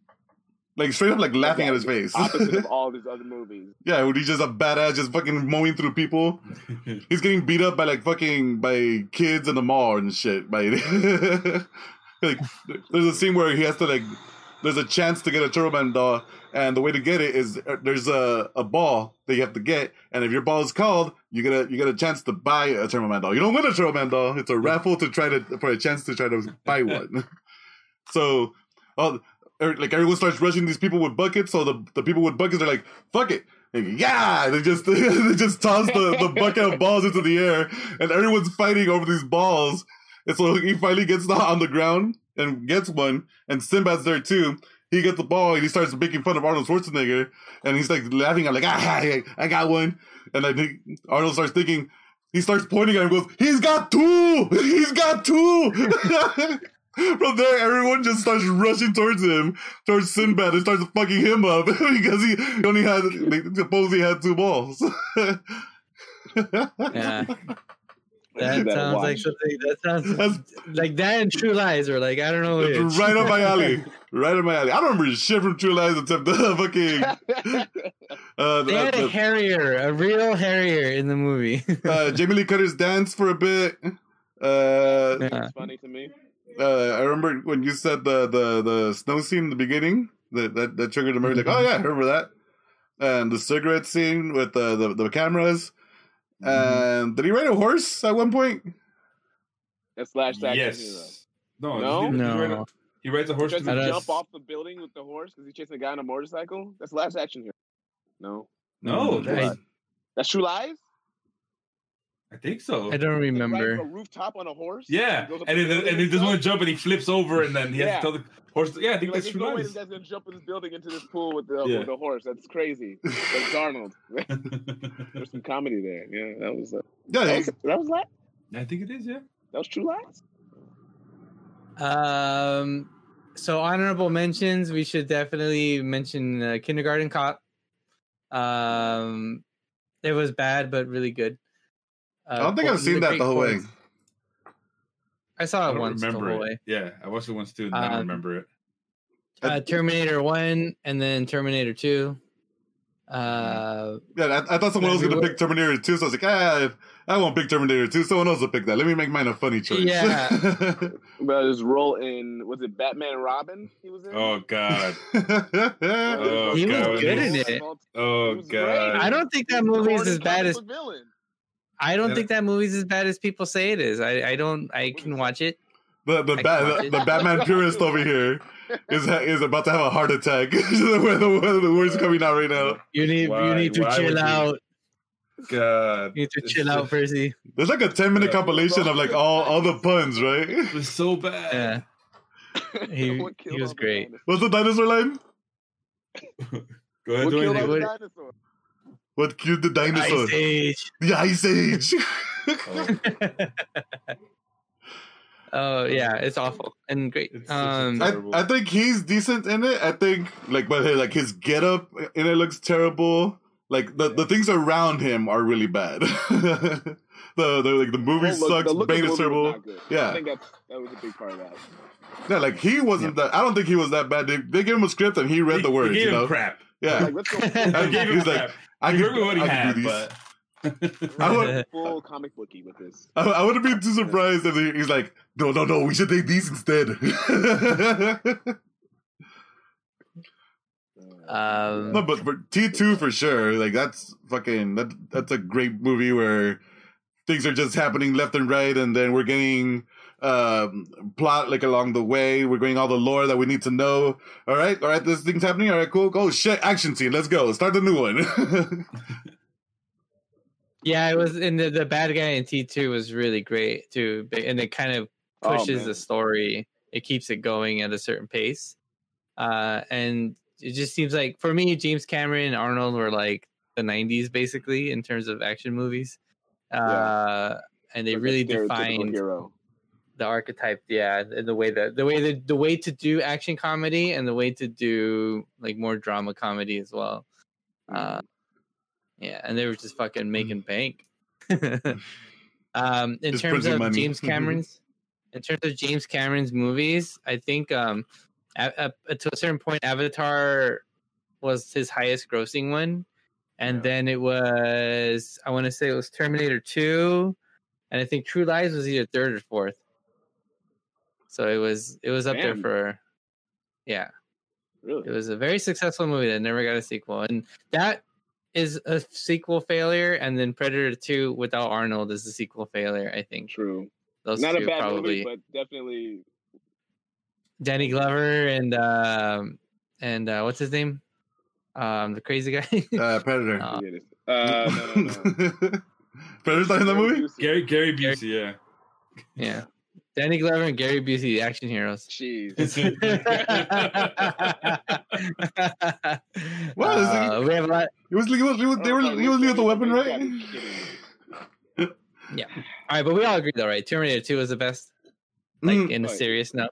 Like straight up like laughing at his face. Opposite of all these other movies. yeah, when he's just a badass, just fucking mowing through people. He's getting beat up by like fucking by kids in the mall and shit. By like, there's a scene where he has to like, there's a chance to get a Turbo Man doll, and the way to get it is uh, there's a, a ball that you have to get, and if your ball is called, you get a you get a chance to buy a Turbo Man doll. You don't win a Turbo Man doll. It's a raffle to try to for a chance to try to buy one. so, er, like everyone starts rushing these people with buckets. So the the people with buckets are like, "Fuck it." And yeah, they just they just toss the, the bucket of balls into the air, and everyone's fighting over these balls. And so he finally gets on the ground and gets one, and Sinbad's there too. He gets the ball and he starts making fun of Arnold Schwarzenegger, and he's like laughing at like, ah, I, got one. And I think Arnold starts thinking, he starts pointing at him, goes, he's got two, he's got two. From there, everyone just starts rushing towards him, towards Sinbad, and starts fucking him up because he only had, they supposedly had two balls. Yeah, You that better sounds like something. That sounds That's like that and True Lies, or like I don't know. Which. right up my alley. Right up my alley. I don't remember shit from True Lies except the fucking. Uh, They had the, a Harrier, a real Harrier in the movie. uh, Jamie Lee Curtis dance for a bit. Uh, Yeah. Funny to me. uh, I remember when you said the the the snow scene in the beginning that that, that triggered a memory. Like, oh yeah, I remember that. And the cigarette scene with the the, the cameras. And did he ride a horse at one point? That's Last Action Hero. yes. No. No? He, he, rides No. a, he rides a horse Tries to to the. That's- jump off the building with the horse because he's chasing a guy on a motorcycle. That's the Last Action Hero. No, No, Mm, that's, that's True Lies. I think so. I don't remember. a rooftop on a horse. Yeah, He goes and the and he doesn't want to jump, and he flips over, and then he has to tell the horse. Yeah, I You're think like, that's true. no way this guy's gonna jump in this building into this pool with the Yeah. with the horse. That's crazy. That's Arnold. There's some comedy there. Yeah, that was uh, Yeah, that was, that was that. I think it is. Yeah. That was True Lies. Um, so honorable mentions. We should definitely mention uh, Kindergarten Cop. Um, it was bad, but really good. Uh, I don't think I've seen that the whole way. I saw it don't once the remember whole it. way. Yeah, I watched it once too, and I don't Um, remember it. Uh, Terminator One, and then Terminator Two. Uh, Yeah, I, I thought someone else was gonna pick Terminator 2, so I was like, ah, I won't pick Terminator 2. Someone else will pick that. Let me make mine a funny choice. Yeah. But his role in was it Batman and Robin? He was in. Oh God. Oh, He was God. good in it. Oh God. great. I don't think that movie is as bad comic as book villain. I don't Yeah. think that movie's as bad as people say it is. I, I don't. I can watch it. the the, I ba- watch the, it. the Batman purist over here is is about to have a heart attack. the, the, way the words coming out right now. You need you need to why would chill you- out. God. You need to chill just- out, Percy. There's like a 10 minute Yeah. compilation of like all, all the puns, right? It was so bad. Yeah, He- he was great. dinosaurs? What's the dinosaur line? Go ahead, What What- killed the dinosaur? Ice Age. The Ice Age. Oh, Oh yeah, it's awful and great. It's such a Um, I, I think he's decent in it. I think like but hey, like his getup in it looks terrible. Like the, the things around him are really bad. the the like the movie Well, look, sucks. the look Bane is terrible. Yeah. I think that's, that was a big part of that. Yeah, like he wasn't that. I don't think he was that bad. They, they gave him a script and he read He- the words. He gave you him know? crap. Yeah, Like, let's go He full, gave him He's like, crap. I he can, what he I had, do these. but I would- full comic booky with this. I, I wouldn't be too surprised if he's like, no, no, no, we should take these instead. Uh, um, no, but for T two for sure. Like that's fucking that. That's a great movie where things are just happening left and right, and then we're getting um, plot like along the way. We're getting all the lore that we need to know. All right, all right, this thing's happening. All right, cool. Oh shit, action scene. Let's go. Start the new one. Yeah, it was, and the, the bad guy in T two was really great too, and it kind of Oh, pushes man. the story. It keeps it going at a certain pace, uh, and it just seems like for me, James Cameron and Arnold were like the '90s basically in terms of action movies, uh, and they a really defined hero. The archetype yeah and the way that the way that the way to do action comedy and the way to do like more drama comedy as well. Uh yeah and they were just fucking making bank. Um in Just terms of money. james cameron's in terms of james cameron's movies i think um a- a- to a certain point avatar was his highest grossing one. And Yeah. then it was i want to say it was terminator 2 and i think true lies was either third or fourth so it was it was up there for yeah it was a very successful movie that never got a sequel and that is a sequel failure and then predator 2 without arnold is a sequel failure i think True. those Not two a bad probably movie, but definitely. danny glover and um and uh what's his name um the crazy guy uh, Predator. Uh. Uh, no, no, no. Predator's not in the movie. Gary Gary Gary- Busey, yeah. yeah danny glover and gary busey the action heroes Jeez. What is he- Uh, we have a lot He was, he was, he was, they were, he was with the weapon, right? gotta be kidding me. all right but we all agree though right terminator 2 was the best like Mm, in a serious note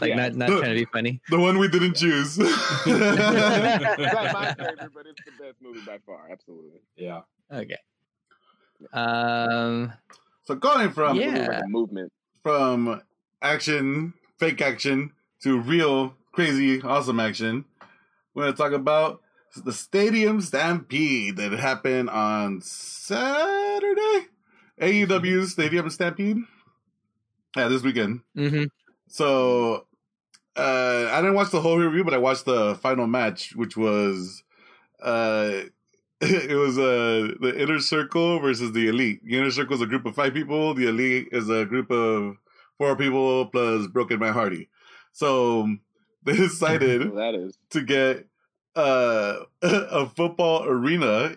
like Yeah. not not trying to be funny the one we didn't choose. It's not my favorite, but it's the best movie by far. Absolutely. Yeah. okay um so going from Yeah. Like a movement. From action, fake action, to real crazy, awesome action, we're gonna talk about the Stadium Stampede that happened on Saturday. AEW Stadium Stampede. Yeah, this weekend. hmm So uh I didn't watch the whole review, but I watched the final match, which was uh it was uh the inner circle versus the elite. The inner circle is a group of five people, the elite is a group of four people plus Broken Man Hardy. So they decided that is. to get uh, a football arena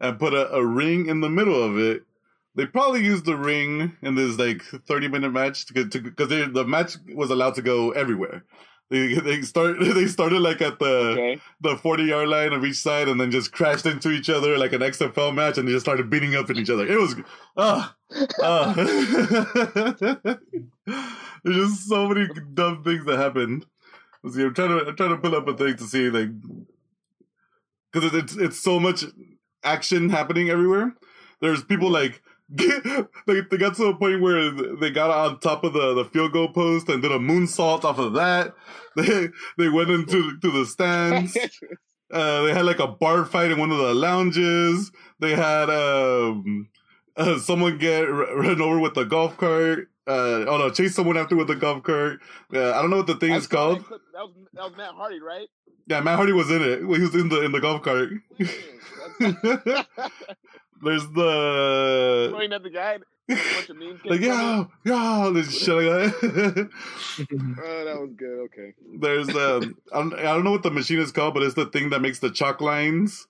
and put a, a ring in the middle of it. They probably used the ring in this like thirty minute match to because the match was allowed to go everywhere. They they start they started like at the Okay. the forty yard line of each side and then just crashed into each other like an XFL match and they just started beating up at each other. It was ah ah. There's just so many dumb things that happened. See, I'm trying to I'm trying to pull up a thing to see like because it's it's so much action happening everywhere. There's people like they, they got to a point where they got on top of the, the field goal post and did a moonsault off of that. They they went into to the stands. Uh, they had like a bar fight in one of the lounges. They had um, uh, someone get r- run over with a golf cart. Uh, oh no, chase someone after with a golf cart. Uh, I don't know what the thing is called. That, that was that was Matt Hardy, right? Yeah, Matt Hardy was in it. He was in the in the golf cart. Man, that's- There's the Pointing at the guy. A bunch of like came from it. yeah yeah this shit like that. Oh, that was good. Okay. There's the I don't, I don't know what the machine is called, but it's the thing that makes the chalk lines.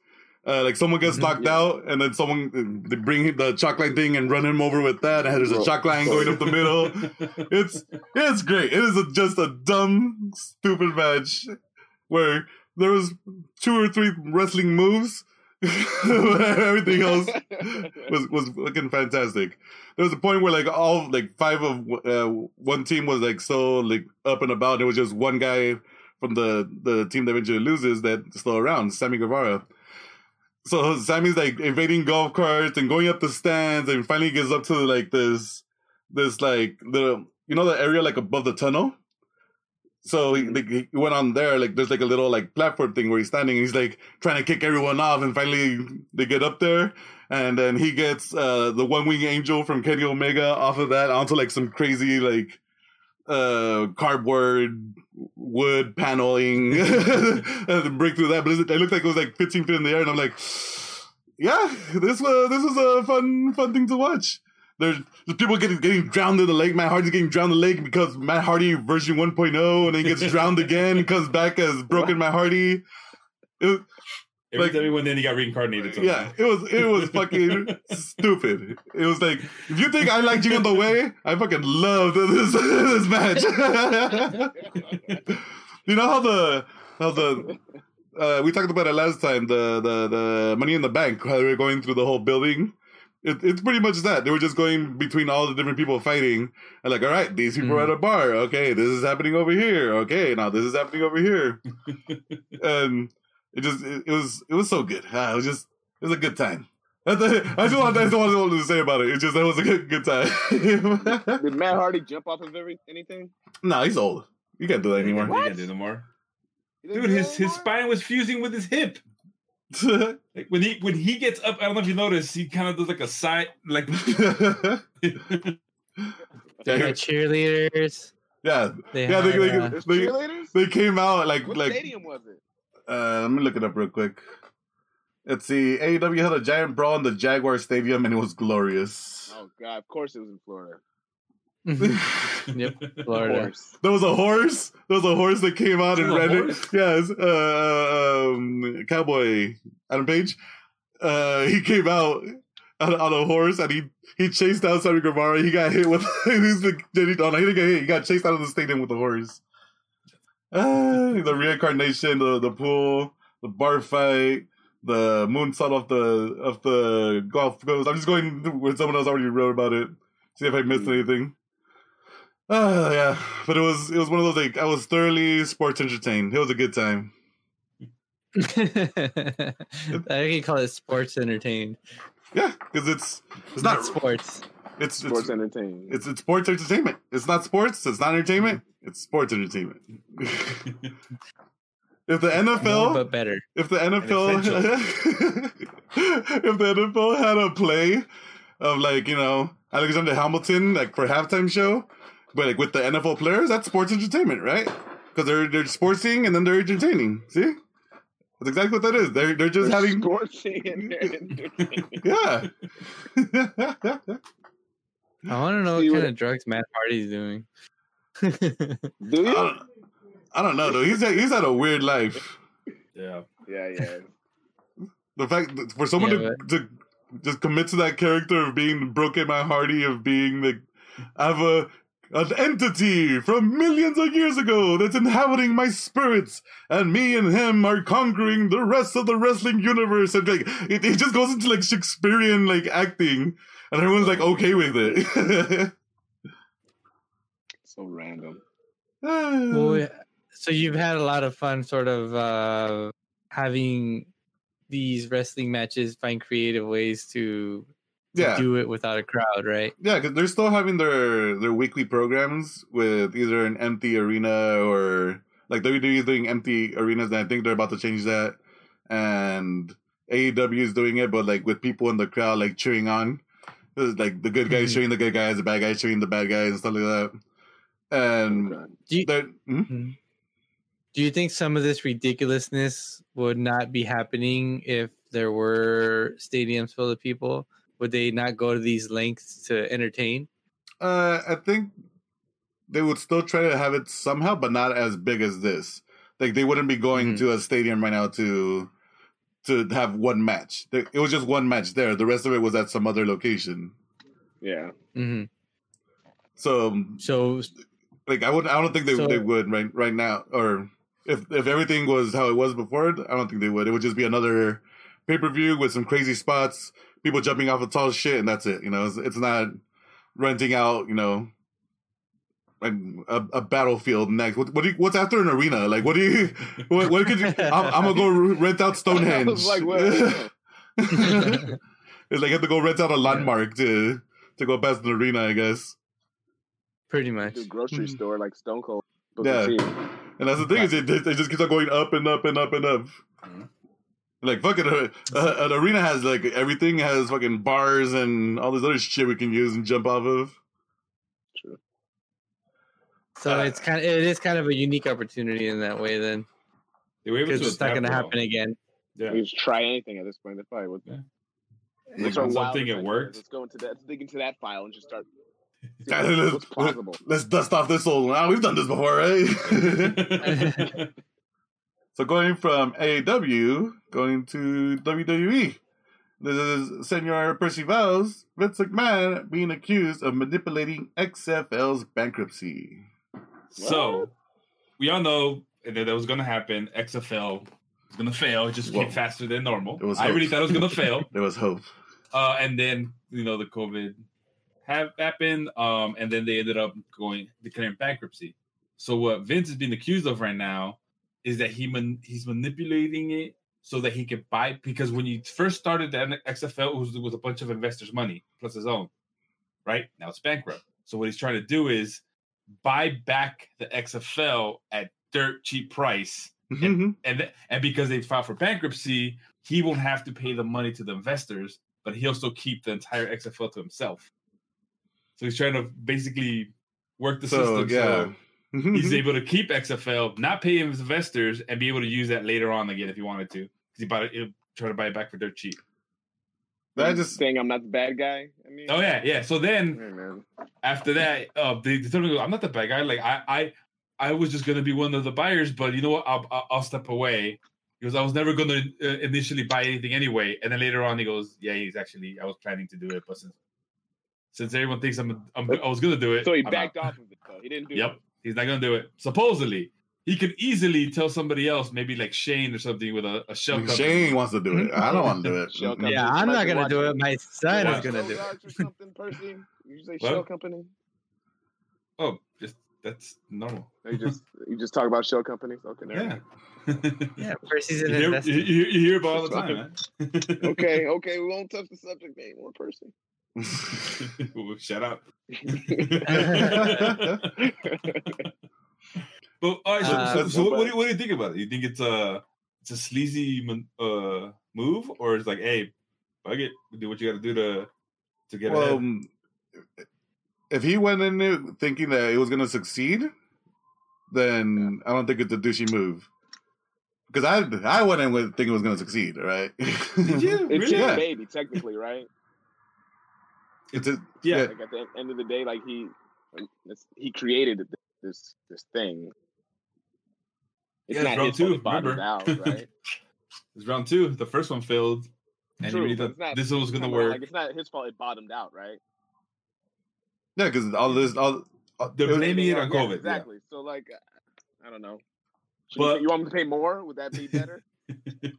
Uh, like someone gets knocked Yeah. out, and then someone they bring the chalk line thing and run him over with that. And there's a chalk line going up the middle. It's it's great. It is a, just a dumb, stupid match where there was two or three wrestling moves. Everything else was was looking fantastic. There was a point where like all like five of uh, one team was like so like up and about. It was just one guy from the the team that eventually loses that's still around, Sammy Guevara. So Sammy's like invading golf carts and going up the stands, and finally gets up to like this this like the you know the area like above the tunnel. So he, like, he went on there, like there's like a little like platform thing where he's standing. And he's like trying to kick everyone off, and finally they get up there, and then he gets uh the one wing angel from Kenny Omega off of that onto like some crazy like uh cardboard wood paneling and break through that. But it looked like it was like 15 feet in the air, and I'm like, yeah, this was this was a fun fun thing to watch. There's, there's people getting getting drowned in the lake. Matt Hardy's getting drowned in the lake because Matt Hardy version 1.0, and then gets drowned again, and comes back as broken Matt Hardy. It was, Every like- time he went in, he got reincarnated. somehow. yeah, it was it was fucking stupid. It was like if you think I like Jingle the Way, I fucking loved this this match. you know how the how the uh, we talked about it last time the the the Money in the Bank how they were going through the whole building. It, it's pretty much that they were just going between all the different people fighting and like all right these people are at a bar okay this is happening over here okay now this is happening over here and it just it, it was it was so good Ah, it was just it was a good time that's it. I just want that's all I wanted to say about it. It's just that was a good good time. Did Matt Hardy jump off of every, anything? nah, he's old. You can't do that He can't- anymore. He can't do no more. Dude, his that his spine was fusing with his hip. Like when he when he gets up, I don't know if you noticed, he kind of does like a side like. They had cheerleaders. yeah, They Yeah, they- had, they- uh, They- cheerleaders? they came out like What like. stadium was it? Uh, let me look it up real quick. Let's see. AEW had a giant brawl in the Jaguar Stadium, and it was glorious. Oh god, of course it was in Florida. Yep, Of Florida. course. There was a horse. There was a horse that came out and There ran it. Yes, uh, um, cowboy Adam Page. Uh, he came out on, on a horse and he he chased down Sammy Guevara. He got hit with. he's the, did he, oh, no, he didn't get hit. He got chased out of the stadium with the horse. Uh, the reincarnation, the the pool, the bar fight, the moonsault off the of the golf goes. I'm just going where someone else already wrote about it. See if I missed anything. Uh, yeah, but it was it was one of those like I was thoroughly sports entertained. It was a good time. I think you call it sports entertained. Yeah, because it's it's Not not sports. it's Sports it's, entertainment. it's it's sports entertainment. It's not sports. It's not entertainment. It's sports entertainment. if the No, NFL but better. if the NFL if the NFL had a play of like you know Alexander Hamilton like for halftime show, but like with the NFL players, that's sports entertainment, right? Because they're they're sportsing and then they're entertaining. See, that's exactly what that is. They're they're just having sports and entertainment. yeah. I want to know See what kind what- of drugs Matt Hardy's doing. Do I you? don't, I don't know though. He's had, he's had a weird life. yeah. Yeah, yeah. The fact that for someone Yeah, to, to just commit to that character of being broken my Hardy of being the I have a an entity from millions of years ago that's inhabiting my spirits, and me and him are conquering the rest of the wrestling universe. And like it, it just goes into like Shakespearean like acting, and everyone's like okay with it. So random. well, so you've had a lot of fun, sort of uh, having these wrestling matches, find creative ways to, to yeah, do it without a crowd, right? Yeah, because they're still having their their weekly programs with either an empty arena or like WWE is doing empty arenas, and I think they're about to change that. And AEW is doing it, but like with people in the crowd like cheering on, This is, like the good guys Mhm. cheering the good guys, the bad guys cheering the bad guys, and stuff like that. And Do you, they're hmm? do you think some of this ridiculousness would not be happening if there were stadiums full of people? Would they not go to these lengths to entertain? uh, I think they would still try to have it somehow, but not as big as this. Like they wouldn't be going Mhm. to a stadium right now to to have one match. It was just one match there. The rest of it was at some other location. Yeah. Mm-hmm. So So like I would I don't think they So- they would right right now or if if everything was how it was before, I don't think they would. It would just be another pay per view with some crazy spots, people jumping off of tall shit, and that's it. You know, it's, it's not renting out. You know, a, a battlefield next. What, what do you, what's after an arena? Like what do you? What, what could you? I'm, I'm gonna go rent out Stonehenge. Like, what? it's like you have to go rent out a landmark to to go past an arena, I guess. pretty much. Do grocery Mhm. store like Stone Cold. Yeah. And that's the thing is, it, it just keeps on going up and up and up and up. Mhm. Like fucking, uh, uh, an arena has like everything has fucking bars and all this other shit we can use and jump off of. True. So Uh, it's kind of it is kind of a unique opportunity in that way then They were able because it's not going to happen again. Yeah. You just try anything at this point. They probably would. Like, Start on wild something it adventures. worked. Let's go into that. Let's dig into that file and just start. see let's, plausible? let's dust off this old one. Ah, we've done this before, right? so going from AEW, going to WWE. This is Senor Percy Vowles, Vince McMahon being accused of manipulating XFL's bankruptcy. so we all know that that was going to happen. XFL was going to fail. It just Well, came faster than normal. it was I really thought it was going to fail. There was hope. Uh, and then you know the COVID have happened, um, and then they ended up going declaring bankruptcy. So what Vince is being accused of right now is that he man, he's manipulating it so that he can buy because when you first started the XFL it was, it was a bunch of investors' money plus his own, right? Now it's bankrupt. So what he's trying to do is buy back the XFL at dirt cheap price Mhm. and th- and because they filed for bankruptcy, he won't have to pay the money to the investors, but he'll still keep the entire XFL to himself. So he's trying to basically work the so, system yeah. so he's able to keep XFL, not pay his investors, and be able to use that later on again if he wanted to, because he bought it, he'll try to buy it back for dirt cheap. that just saying I'm not the bad guy. I mean, Oh yeah, yeah. So then Hey, after that, uh, they, they told me, I'm not the bad guy. Like I, I, I was just gonna be one of the buyers, but you know what? I'll, I'll, I'll step away because I was never gonna uh, initially buy anything anyway. And then later on, he goes, "Yeah, he's actually I was planning to do it, but since since everyone thinks I'm, I'm I was gonna do it, So he I'm backed out." off of it though. He didn't do Yep, it. He's not gonna do it. Supposedly, he could easily tell somebody else, maybe like Shane or something, with a, a shell company. Shane wants to do it. I don't want to do it. Shell mm-hmm. company. Yeah, I'm not gonna do it. My son is gonna do it. something, Percy. You say What? shell company? Oh, just that's normal. You just you just talk about shell companies. Okay, never Yeah. Yeah, Percy's an you, hear, investor. you, you- you hear about all the time, man. Okay, okay, we won't touch the subject anymore, Percy. Ooh, Shut up. but all right, so, Uh, so, so what, what, do you, what do you think about it? You think it's a it's a sleazy uh, move, or it's like, hey, fuck it, do what you got to do to to get well, ahead? if he went in there thinking that it was going to succeed, then I don't think it's a douchey move. Because I I went in with thinking it was going to succeed, right? Did you It's really? his Yeah. baby, technically, right? It's a, Yeah. Yeah. Like at the end of the day, like he he created this this thing. It's Yeah, it's not round his two, remember? out, right? It's round two. The first one failed, and True, you really thought not- this one was gonna work. Like it's not his fault it bottomed out, right? yeah, because all this all. all- They're it blaming it on Yeah, COVID. yeah. Exactly. So like, uh, I don't know. Should But- you, you want me to pay more? Would that be better?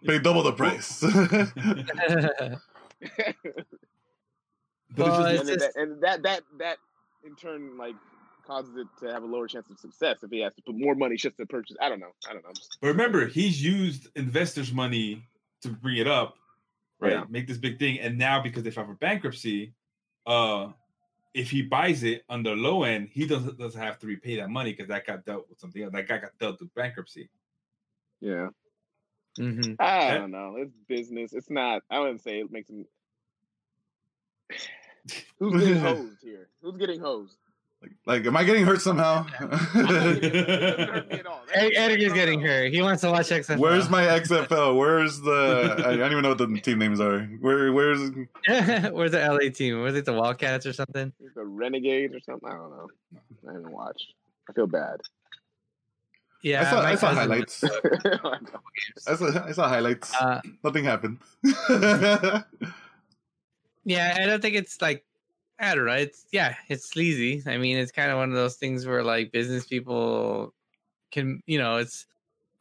Pay double the price. But it's just- and, just- that, and that that that in turn like causes it to have a lower chance of success if he has to put more money just to purchase. I don't know. I don't know. But remember, he's used investors' money to bring it up, right? Yeah. Make this big thing, and now because they filed for bankruptcy, uh, if he buys it on the low end, he doesn't doesn't have to repay that money because that got dealt with something else. That guy got dealt with bankruptcy. Yeah. hmm I don't know. It's business. It's not. I wouldn't say it makes him. Who's getting hosed here? Who's getting hosed? like, am I getting hurt somehow? I'm not getting hosed. It doesn't hurt me at all. That's- Eric, Eric is no, getting hurt. He wants to watch XFL. Where's my XFL? Where's the? I, I don't even know what the team names are. Where? Where's? Where's the LA team? Was it the Wildcats or something? The Renegades or something. I don't know. I didn't watch. I feel bad. Yeah, I saw. I saw highlights. I saw. I saw highlights. Uh, Nothing happened. Yeah, I don't think it's like I don't know. It's yeah, it's sleazy. I mean, it's kind of one of those things where like business people can, you know, it's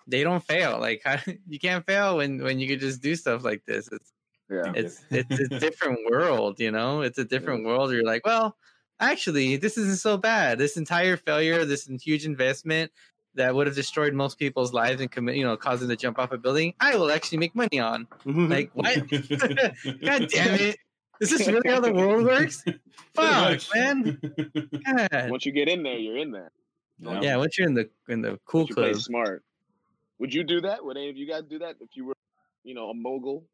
they don't fail. Like how, you can't fail when when you could just do stuff like this. It's yeah. it's it's a different world, you know. It's a different world. You're like, well, actually, this isn't so bad. This entire failure, this huge investment that would have destroyed most people's lives and commit, you know, caused them to jump off a building, I will actually make money on. Like what? God damn it! Is this really how the world works? Fuck, man. God. Once you get in there, you're in there. Yeah. Yeah, once you're in the in the cool Once play club, smart. Would you do that? Would any of you guys do that if you were, you know, a mogul?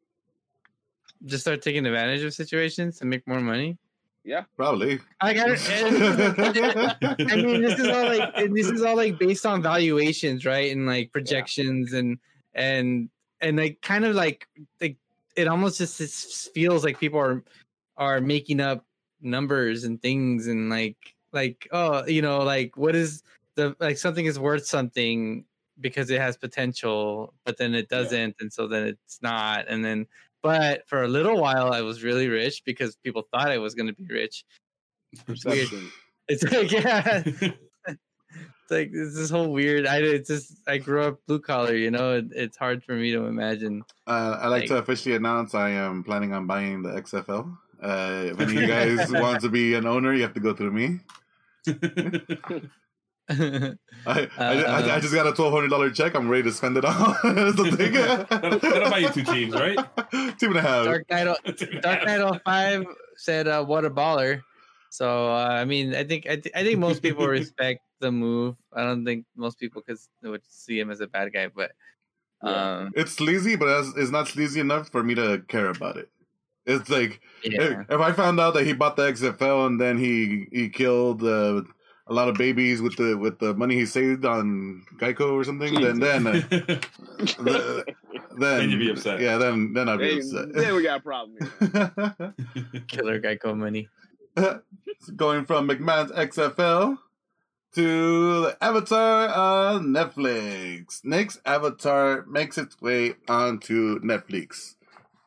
just start taking advantage of situations to make more money. Yeah, probably. I got I mean, this is all like this is all like based on valuations, right? And like projections and and and like kind of like like it almost just feels like people are are making up numbers and things and like like oh you know like what is the like something is worth something because it has potential but then it doesn't and so then it's not and then but for a little while i was really rich because people thought i was going to be rich. Perception. it's like yeah it's like it's this whole weird i it's just i grew up blue collar you know it, it's hard for me to imagine Uh, I like to officially announce I am planning on buying the XFL. Uh, if any of you guys want to be an owner, you have to go through me. I, I, I, I just got a twelve hundred dollar check. I'm ready to spend it all. Something. that'll, that'll buy you two teams, right? Two and a half. dark knight Dark Knight 05 said, uh, "What a baller." So uh, I mean, I think I, th- I think most people respect the move. I don't think most people cause would see him as a bad guy, but um, It's sleazy, but it's, it's not sleazy enough for me to care about it. It's like yeah, if, if I found out that he bought the XFL and then he he killed uh, a lot of babies with the with the money he saved on Geico or something, then then uh, the- then Then you'd be upset. Yeah, then then I'd be Hey, upset. then we got a problem. Killer Geico money. Going from McMahon's XFL to the Avatar on Netflix. Next Avatar makes its way onto Netflix.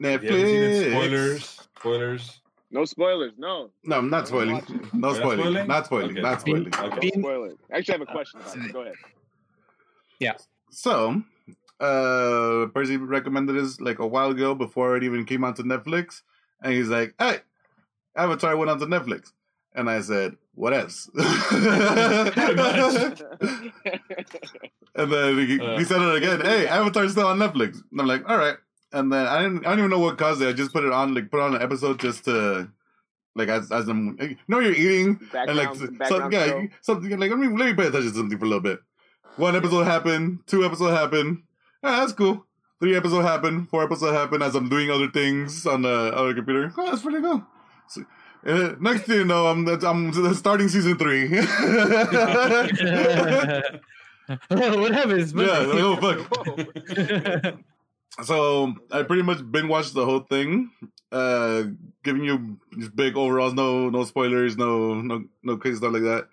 You haven't seen it? Netflix. Spoilers. Spoilers. No spoilers. No. No, I'm not spoiling. No You're not spoiling. spoiling? Not spoiling. Okay. Not spoiling. Okay. Don't spoil it. I actually have a question about it. Go ahead. Yeah. So, uh, Percy recommended this like a while ago before it even came onto Netflix, and he's like, "Hey, Avatar went onto Netflix," and I said, "What else?" and then he, Uh. he said it again. Hey, Avatar's still on Netflix. And I'm like, "All right." And then I didn't. I don't even know what caused it. I just put it on, like, put on an episode just to. Like as as I'm, you know, you're eating, and like so, yeah, show. something like let me let me pay attention to something for a little bit. One episode happened, two episode happened. Yeah, that's cool. Three episode happened, four episode happened as I'm doing other things on the other computer. Oh, that's pretty cool. So, uh, next thing you know, I'm I'm starting season three. what happens? like, oh fuck. So I pretty much binge watched the whole thing, uh, giving you big overalls, no no spoilers, no no no crazy stuff like that.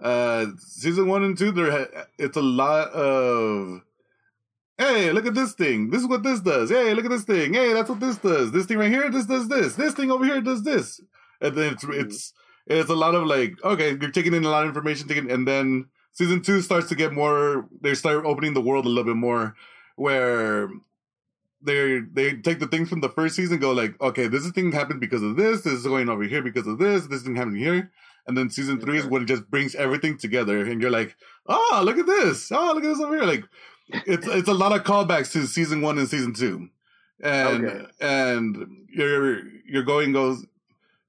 Uh, season one and two, there it's a lot of. Hey, look at this thing. This is what this does. Hey, look at this thing. Hey, that's what this does. This thing right here, this does this. This thing over here does this. And then it's hmm. it's it's a lot of like, okay, you're taking in a lot of information, taking, and then season two starts to get more. They start opening the world a little bit more, where they they take the things from the first season, go like, okay, this thing happened because of this. This is going over here because of this. This thing happened here. And then season three is when it just brings everything together, and you're like, oh, look at this. Oh, look at this over here. Like, it's it's a lot of callbacks to season one and season two, and Okay. and you're you're going goes.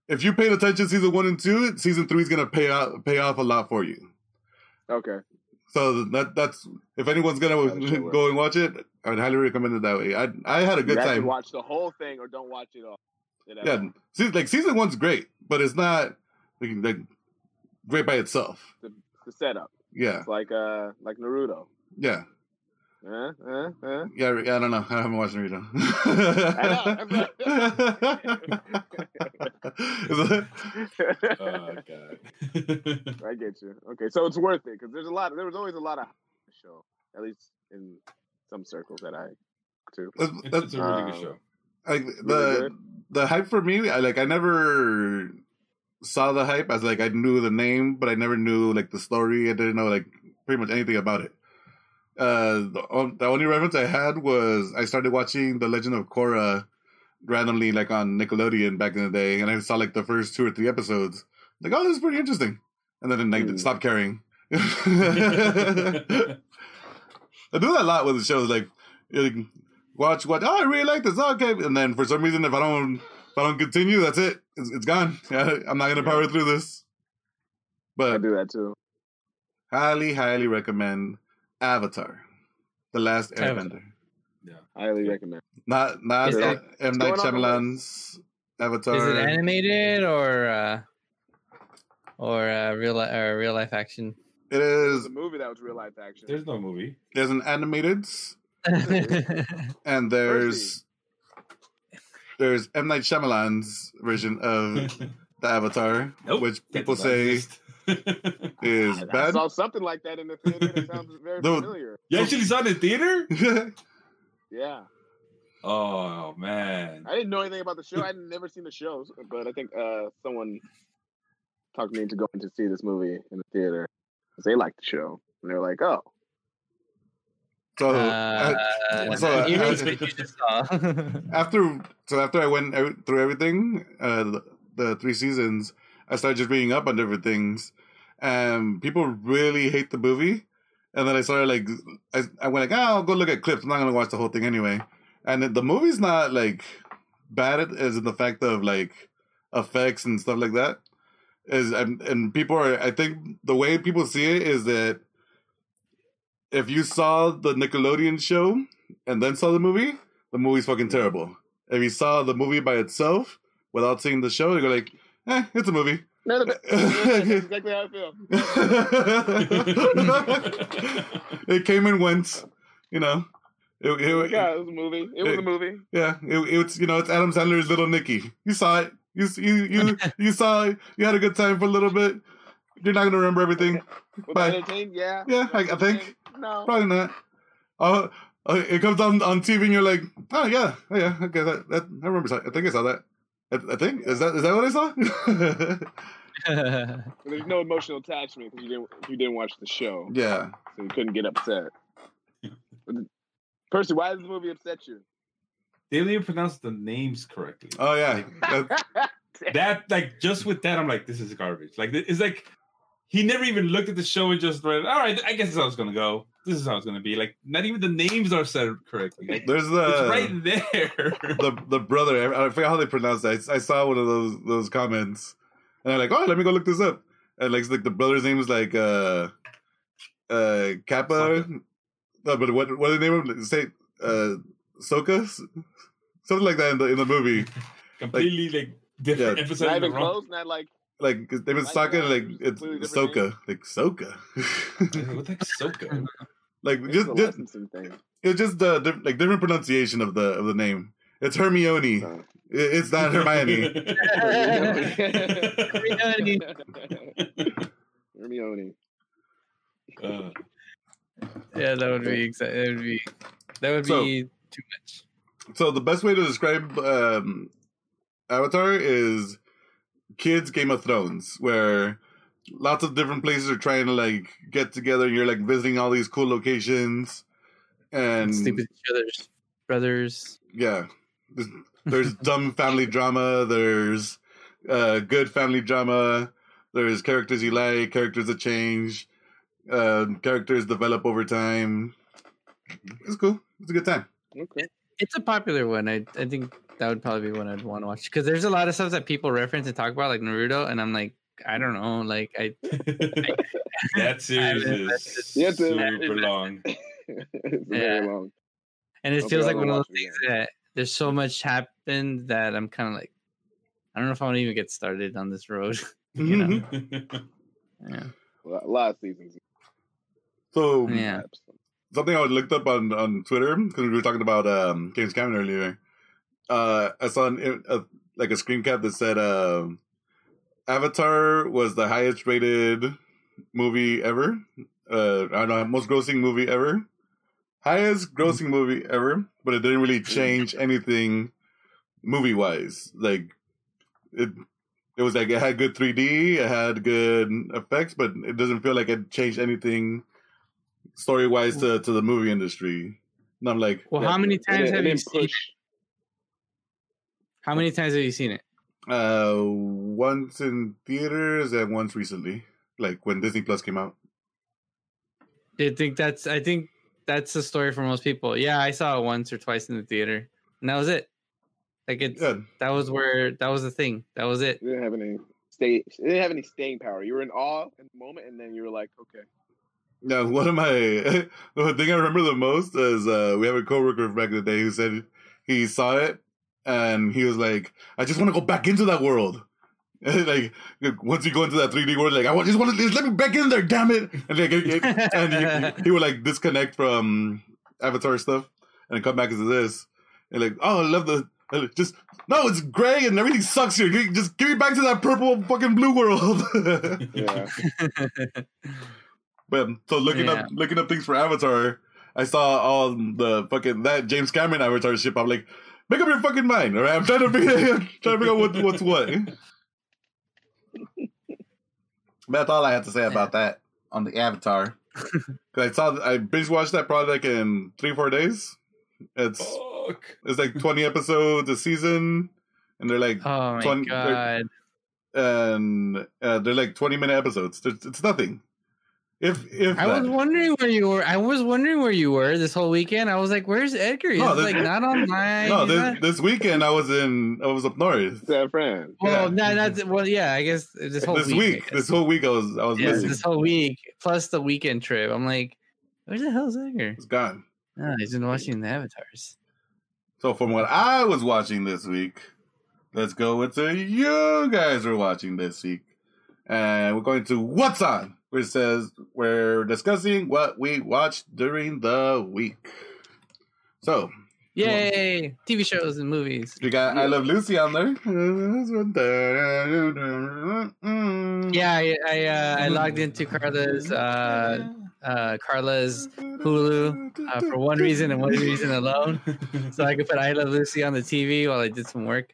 If you paid attention season one and two, season three is gonna pay out pay off a lot for you. Okay. So that that's if anyone's gonna That's go and watch it, I would highly recommend it that way. I I had a good you have to time. watch the whole thing or don't watch it all. It Yeah, see, like season one's great, but it's not like, like great by itself. the setup. Yeah, It's like uh like Naruto. yeah, Uh, uh, uh. yeah. yeah I don't know. I haven't watched Naruto. Is it- oh god. I get you. Okay, so it's worth it because there's a lot. There was always a lot of show, at least in some circles that I too. that's- that's- a really Um, good show. like the good? the hype for me. I like I never saw the hype I was like I knew the name, but I never knew like the story. I didn't know like pretty much anything about it. Uh, the, on- the only reference I had was I started watching The Legend of Korra randomly, like on Nickelodeon back in the day, and I saw like the first two or three episodes. Like, oh, this is pretty interesting, and then I Hmm. stopped caring. I do that a lot with the shows, like, like watch, watch. Oh, I really like this. Oh, okay, and then for some reason, if I don't, if I don't continue, that's it. It's, it's gone. I'm not gonna power through this. But I do that too. highly, highly recommend Avatar, The Last Avatar. Airbender. Highly recommend. Not not Is it- M Night going on the Shyamalan's Avatar. Is it animated or uh, or uh, real li- or real life action? It is a movie that was real life action. There's no movie. There's an animated, and there's there's M Night Shyamalan's version of the Avatar, Nope, which people say exist. Is I bad. saw something like that in the theater. That sounds very No. familiar. you actually saw it in theater? Yeah, Oh man. I didn't know anything about the show. I'd never seen the shows, but I think uh, someone talked me into going to see this movie in the theater because they liked the show, and they're like, "Oh, so Uh, I- so you I- mean you just saw. after so after I went through everything, uh, the, the three seasons, I started just reading up on different things, and people really hate the movie. And then I started like I, I went like, oh, I'll go look at clips. I'm not gonna watch the whole thing anyway. And the movie's not like bad as in the fact of like effects and stuff like that. Is and, and people are I think the way people see it is that if you saw the Nickelodeon show and then saw the movie, the movie's fucking terrible. If you saw the movie by itself without seeing the show, you go like, eh, it's a movie. no, no, no. exactly how I feel." it came and went, you know. It, it, Yeah, it was a movie. It was a movie. yeah, it, it's you know it's Adam Sandler's Little Nicky. You saw it. You you you you saw it. You had a good time for a little bit. You're not gonna remember everything. Was Bye. Yeah. Yeah, I- I think. No. Probably not. Oh, uh, it comes on on TV and you're like, oh yeah, oh yeah, okay, that, that I remember. I think I saw that. I, I think is that is that what I saw? There's no emotional attachment because you didn't you didn't watch the show, yeah. so you couldn't get upset. Percy, why does the movie upset you? They didn't even pronounce the names correctly. Oh yeah. That- that like just with that, I'm like, this is garbage. Like it's like he never even looked at the show and just read. All right, I guess this is how it's gonna go. This is how it's gonna be. Like not even the names are said correctly. Like, There's it's the right there. the the brother. I, I forgot how they pronounce that. I, I saw one of those those comments, and I'm like, oh, let me go look this up. And like, like the brother's name is like uh uh Kappa. Sokka. No, but what what the name of it? say uh Soka something like that in the in the movie. Completely like different. Yeah. Emphasizing not the even wrong. close. Not like Like his name is Like, like it's completely Soka, like Soka. What the heck, Soka? Like it's just just thing. it's just the diff- like different pronunciation of the of the name. It's Hermione. So. It's not Hermione. Hermione. Hermione. Uh, yeah, that would be exa- that would be that would So- be too much. So the best way to describe um, Avatar is kids Game of Thrones, where lots of different places are trying to like get together. And you're like visiting all these cool locations, and Sleep with each other's brothers. yeah, there's, there's dumb family drama. There's uh, good family drama. There's characters you like, characters that change, uh, characters develop over time. It's cool. It's a good time. Okay. It's a popular one. I I think that would probably be one I'd want to watch because there's a lot of stuff that people reference and talk about, like Naruto, and I'm like, I don't know, like I that series is You have super long. it's Yeah. very long. and it Okay, feels I'll like one of watch those it things that there's so much happened that I'm kind of like, I don't know if I want to even get started on this road. you know? yeah. A lot- a lot of seasons. So Yeah. something I looked up on on Twitter because we were talking about um, James Cameron earlier. Uh, I saw an, a, like a screen cap that said um Avatar was the highest rated movie ever. Uh, I don't know, most grossing movie ever, highest grossing movie ever, but it didn't really change anything movie wise. Like it, it was like it had good 3D, it had good effects, but it doesn't feel like it changed anything story wise to, to the movie industry. And I'm like, Well, Yeah, how many times didn't- have it you didn't seen? push. How many times have you seen it? Uh, once in theaters and once recently, like when Disney Plus came out. I think that's? I think that's the story for most people. Yeah, I saw it once or twice in the theater, and that was it. Like it's Yeah, that was where that was the thing. That was it. It didn't have any stay. Didn't have any staying power. You were in awe in the moment, and then you were like, okay. Now, one of my the thing I remember the most is uh, we have a coworker back in the day who said he saw it and he was like, "I just want to go back into that world." like once you go into that 3D world, like I just want to just let me back in there, damn it! And like, it- it- and he, he would like disconnect from Avatar stuff and come back into this, and like, oh, I love the Just no, it's gray and everything sucks here. Just give me back to that purple fucking blue world. Yeah. but so looking Yeah. up looking up things for Avatar, I saw all the fucking that James Cameron Avatar ship. I'm like, make up your fucking mind, all right? I'm trying to figure I'm trying to figure out what, what's what. That's all I have to say about that on the Avatar. 'Cause I saw I binge watched that project in three four days. It's Fuck. it's like 20 episodes a season, and they're like Oh my Twen- god. and uh, they're like 20 minute episodes. It's, it's nothing. If if I was wondering where you were. I was wondering where you were this whole weekend. I was like, "Where's Edgar?" He's No, this- like not online. no, this not- this weekend I was in I was up north. San Fran. well, yeah. no, that's well, yeah. I guess this whole This week. Week, this whole week I was I was Yes, missing. this whole week plus the weekend trip. I'm like, where the hell's Edgar? He's gone. No, he's been watching the avatars. So from what I was watching this week, let's go with the you guys are watching this week, and we're going to what's on, which says we're discussing what we watched during the week. So Yay! TV shows and movies. we got I Love Lucy on there. Yeah, I I, uh, I logged into Carla's uh, uh, Carla's Hulu uh, for one reason and one reason alone, so I could put I Love Lucy on the TV while I did some work.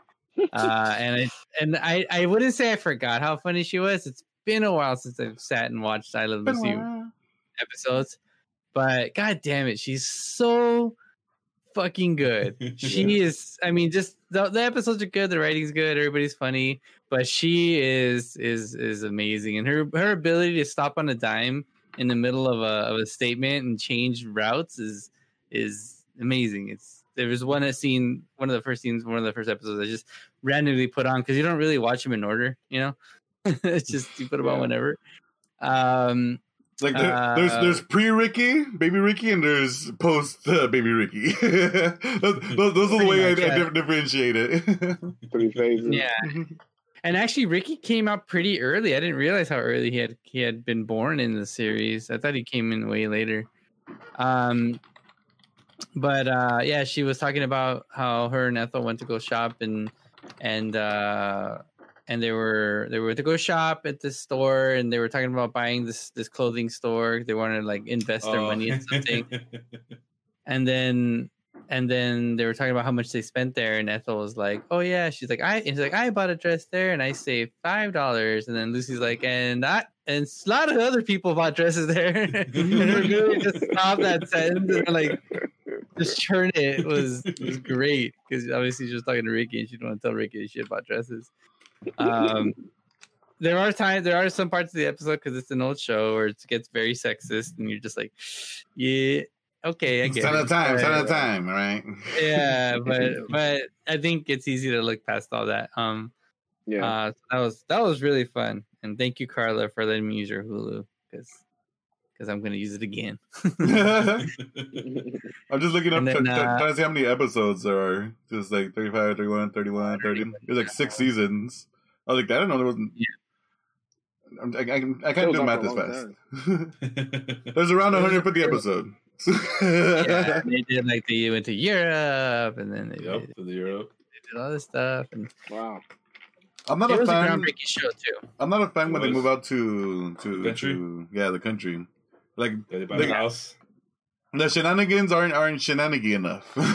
Uh, and I and I I wouldn't say I forgot how funny she was. It's been a while since I've sat and watched I Love Lucy episodes, but god damn it, she's so fucking good. She is. I mean, just the, the episodes are good. The writing's good. Everybody's funny, but she is is is amazing, and her her ability to stop on a dime in the middle of a of a statement and change routes is is amazing. It's there was one scene, one of the first scenes, one of the first episodes. I just randomly put on because you don't really watch them in order, you know. It's just you put them on whenever. Um, Like there, there's Uh, there's pre Ricky, baby Ricky, and there's post uh, baby Ricky. those, those, those are the way I, much, I yeah. dif- differentiate it. Three phases. yeah. And actually, Ricky came out pretty early. I didn't realize how early he had he had been born in the series. I thought he came in way later. Um, but uh, yeah, she was talking about how her and Ethel went to go shop and and uh, and they were they were to go shop at this store and they were talking about buying this this clothing store. They wanted to like invest their Oh. money in something. Oh. And then and then they were talking about how much they spent there and ethel was like oh yeah. She's like i and she's like i bought a dress there and i saved five dollars. And then lucy's like and i and a lot of other people bought dresses there. And her ability to just stop that sentence and like just churn it. Was was great because obviously she was talking to ricky and she didn't want to tell ricky she had bought dresses um there are times there are some parts of the episode because it's an old show where it gets very sexist and you're just like yeah okay i get ten it. at a time, ten But- at a time, right? yeah but but i think it's easy to look past all that um Yeah. uh that was that was really fun and thank you carla for letting me use your hulu because because i'm gonna use it again I'm just looking up, And then, try- try- uh, trying to see how many episodes there are. Just like 35, 31, 31, 30. There's like six seasons. I was like, I don't know. There wasn't. I'm- I, I, can- I can't do math this fast. There's around 150 episodes. yeah and they did like they went to europe and then they, yep, did, to the Europe. they did all this stuff and wow. I'm not it a was a fan. groundbreaking show too I'm not a fan when they move out to to, The country? to yeah the country. Like Did they buy the house? the shenanigans aren't aren't shenanigan enough. like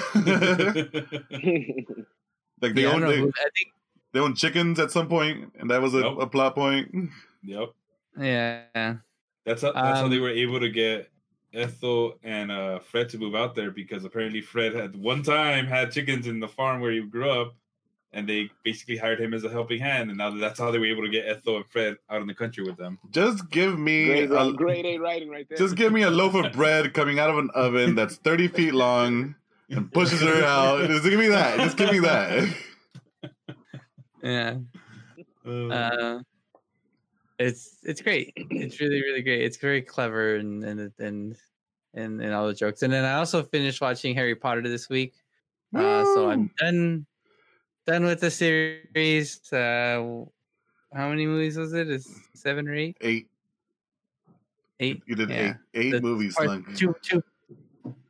they Yeah, own they, who, I think they own chickens at some point, and that was a, Nope. a plot point. yep. yeah That's how, that's how they Um, were able to get Ethel and uh, Fred to move out there because apparently Fred had one time had chickens in the farm where he grew up, and they basically hired him as a helping hand, and now that's how they were able to get Ethel and Fred out in the country with them. Just give me Grade, a, grade A writing right there. just give me a loaf of bread coming out of an oven that's 30 feet long and pushes her out. Just give me that. Just give me that. yeah Uh, uh it's it's great it's really really great it's very clever and and and and, and all the jokes and then i also finished watching harry potter this week uh so i'm done done with the series uh how many movies was it is seven or eight Eight. eight You did Yeah. eight eight The movies, Part Slunk. two two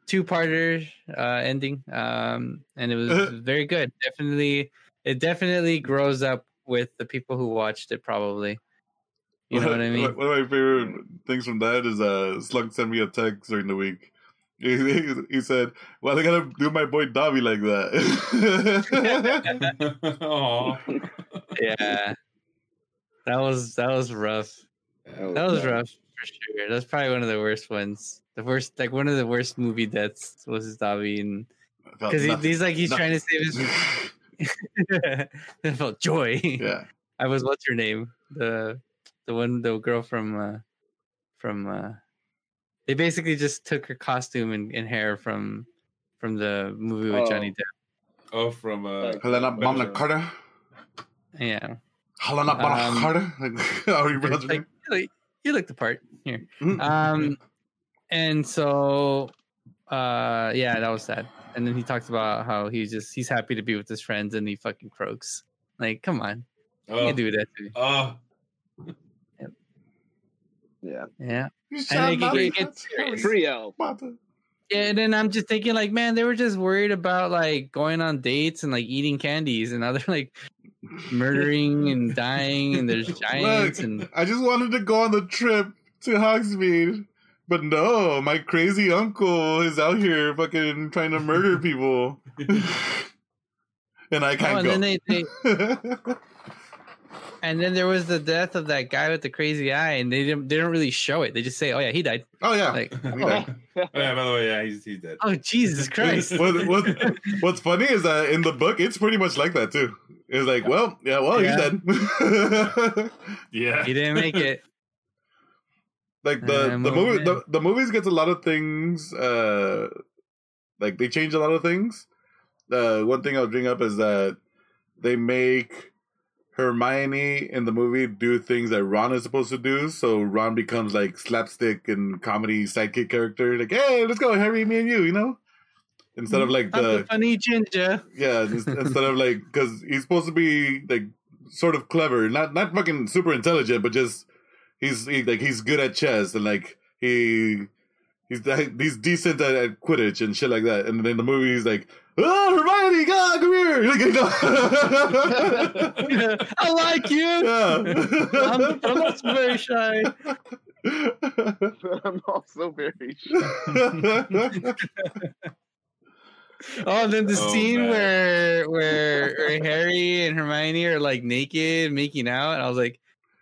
two-parter uh, ending, um, and it was very good. Definitely, it definitely grows up with the people who watched it. Probably, you know what I mean. One of my favorite things from that is uh, Slug sent me a text during the week. He, he, he said, "Well, I gotta do my boy Dobby like that." Aw. yeah, that was that was rough. That was rough for sure. That's probably one of the worst ones. The worst, like one of the worst movie deaths was Dobby, and because he, he's like he's nothing. trying to save his. it felt joy. yeah, I was what's her name? The the one the girl from uh from uh they basically just took her costume and, and hair from from the movie with Johnny Depp. Oh, from uh, Helena Better Bonham Carter. Yeah. Helena Bonham Um, Carter. Like, how you pronounce like, you look- you look the part here. name? Um and so uh yeah, that was sad. And then he talks about how he's just he's happy to be with his friends and he fucking croaks. Like, come on. You oh, can do that too. oh, Yeah. Yeah. You And shall it, not it touch gets serious. Free Yeah, and then I'm just thinking, like, man, they were just worried about like going on dates and like eating candies, and now they're like murdering and dying, and there's giants, Look, and I just wanted to go on the trip to Hogsmeade. But no, my crazy uncle is out here fucking trying to murder people. and I oh, can't and go. then they, they and then there was the death of that guy with the crazy eye, and they didn't they don't really show it. They just say, oh yeah, he died. oh, yeah. Like, He died. oh, yeah. By the way, yeah, he's he's dead. oh Jesus Christ. what, what, what's funny is that in the book, it's pretty much like that too. It's like, well, yeah, well, Yeah. he's dead. Yeah, he didn't make it. like the the oh, movie the, the movies gets a lot of things uh like they change a lot of things uh one thing i'll bring up is that they make hermione in the movie do things that ron is supposed to do so ron becomes like slapstick and comedy sidekick character like hey let's go harry me and you you know instead of like the the funny ginger. yeah instead of like because he's supposed to be like sort of clever not not fucking super intelligent but just he's he, like he's good at chess and like he he's he's decent at, at quidditch and shit like that and then in the movie he's like oh hermione god come here like, you know? I like you. yeah I'm, I'm also very shy. I'm also very shy. Oh, and then the Oh, scene man. where, where where Harry and Hermione are like naked making out, and I was like,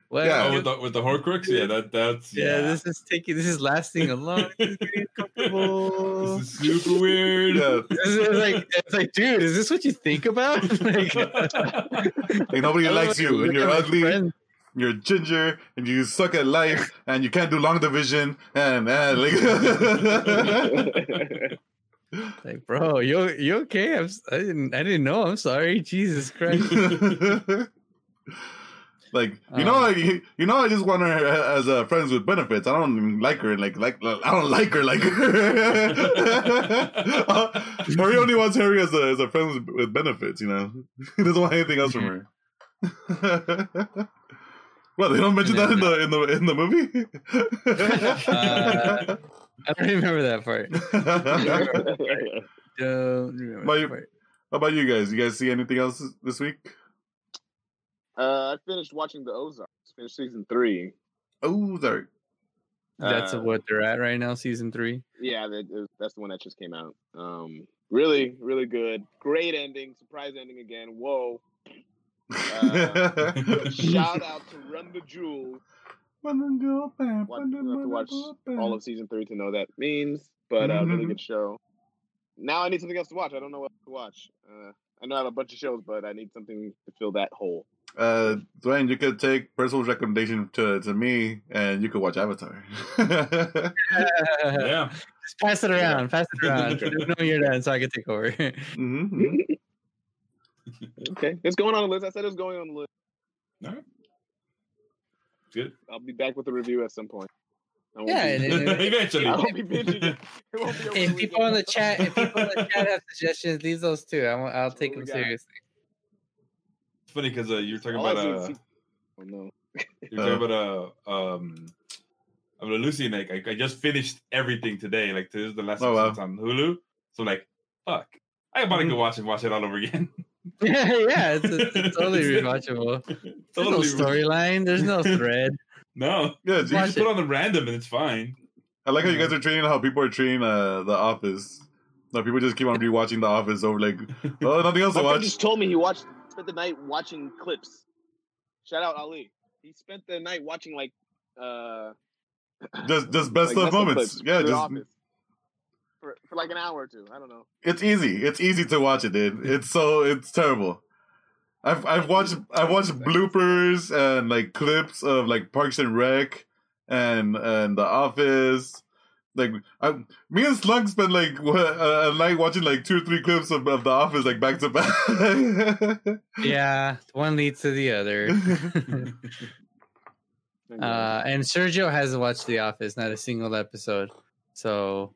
"What? Yeah. With the, with the Horcrux, yeah, that that's yeah. this is taking. This is lasting a long. This is getting comfortable. This is super weird. yeah This is like it's like, dude, is this what you think about? like, like nobody likes you and you're ugly friend. you're ginger and you suck at life and you can't do long division and, and like Like, bro, you you okay? I'm, s- I didn't I didn't know. I'm sorry. Jesus Christ. Like you know, Um, like, you, you know, I just want her as uh, friends with benefits. I don't even like her. Like, like I don't like her. Like Uh, Harry only wants Harry as a as a friend with, benefits. You know, he doesn't want anything else from her. well, they don't mention that in the in the in the movie. Uh, I don't remember that part. Don't remember part. How about you guys? You guys see anything else this week? Uh, I finished watching the Ozarks. Finished season three. Oh, sorry. That's Uh, what they're at right now, season three. Yeah, that, that- that's the one that just came out. Um, really, really good. Great ending. Surprise ending again. Whoa. Uh, Shout out to Run the Jewel. Run Jewels. Watch, you have to watch all of season three to know that means, but uh, really good show. Now I need something else to watch. I don't know what to watch. Uh, I know I have a bunch of shows, but I need something to fill that hole. Uh, Dwayne, you could take personal recommendation to to me, and you could watch Avatar. yeah. Just pass it around. Pass it around. no, you're done, so I can take over. hmm Okay, it's going on the list. I said it's going on the list. All right. Good. I'll be back with a review at some point. Yeah, be- and- and- Eventually. I won't be binging it. It won't be over if people in the chat, if people in the chat have suggestions, leave those too. I won't, I'll take them seriously. It's funny because uh, you're talking All about uh, is- Oh no. you're talking about a um I'm a Lucy Nick. I, I just finished everything today. Like this is the last Oh, wow. episode on Hulu. So like, fuck. I about to go watch it, watch it all over again. yeah, it's, it's, it's totally rewatchable. There's no storyline. There's no thread. No, Yeah, you geez. just put on the random and it's fine. I like how you guys are treating how people are treating uh, The Office. Like people just keep on rewatching The Office over like, oh, nothing else My to watch. just told me he watched spent the night watching clips. Shout out Ali. He spent the night watching like uh Just just best like of moments. Yeah, just for, for like an hour or two. I don't know. it's easy. It's easy to watch it, dude. It's so it's terrible. I've I've watched I've watched bloopers and like clips of like Parks and Rec and and The Office. Like I, me and Slug spent like what, a, a night watching like two or three clips of, of The Office like back to back. Yeah, one leads to the other. uh, and Sergio hasn't watched The Office, not a single episode. So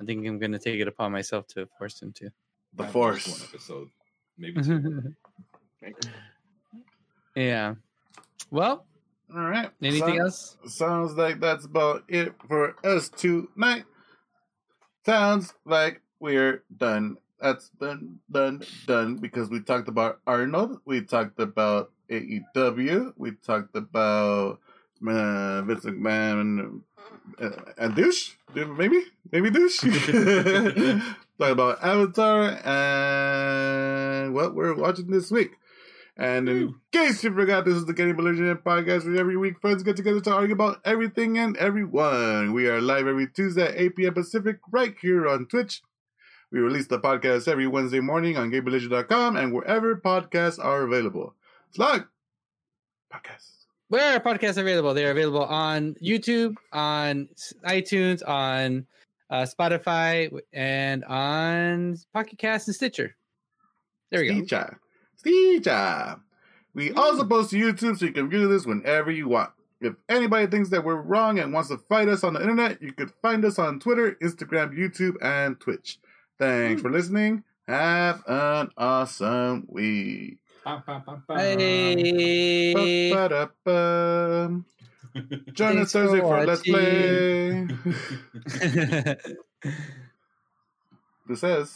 I think I'm gonna take it upon myself to force him to. the Force. One episode, maybe two. yeah. Well, All right. anything So- else? Sounds like that's about it for us tonight. Sounds like we're done. That's done, done, done. Because we talked about Arnold. We talked about AEW. We talked about uh, Vince McMahon uh, and Douche. Maybe, maybe Douche. Talk about Avatar and what we're watching this week. And in case you forgot, this is the Getting Belligerent podcast where every week friends get together to argue about everything and everyone. We are live every Tuesday at 8 p.m. Pacific right here on Twitch. We release the podcast every Wednesday morning on GettingBelligerent.com and wherever podcasts are available. Slug! Podcast. Where are podcasts available? They're available on YouTube, on iTunes, on uh, Spotify, and on Pocket Cast and Stitcher. There we go. Stitcher. Stitcher. We also post to YouTube so you can view this whenever you want. If anybody thinks that we're wrong and wants to fight us on the internet, you could find us on Twitter, Instagram, YouTube, and Twitch. Thanks for listening. Have an awesome week. Hey. Ba-ba-da-ba. Join us Thanks for Thursday for Let's Play. This says.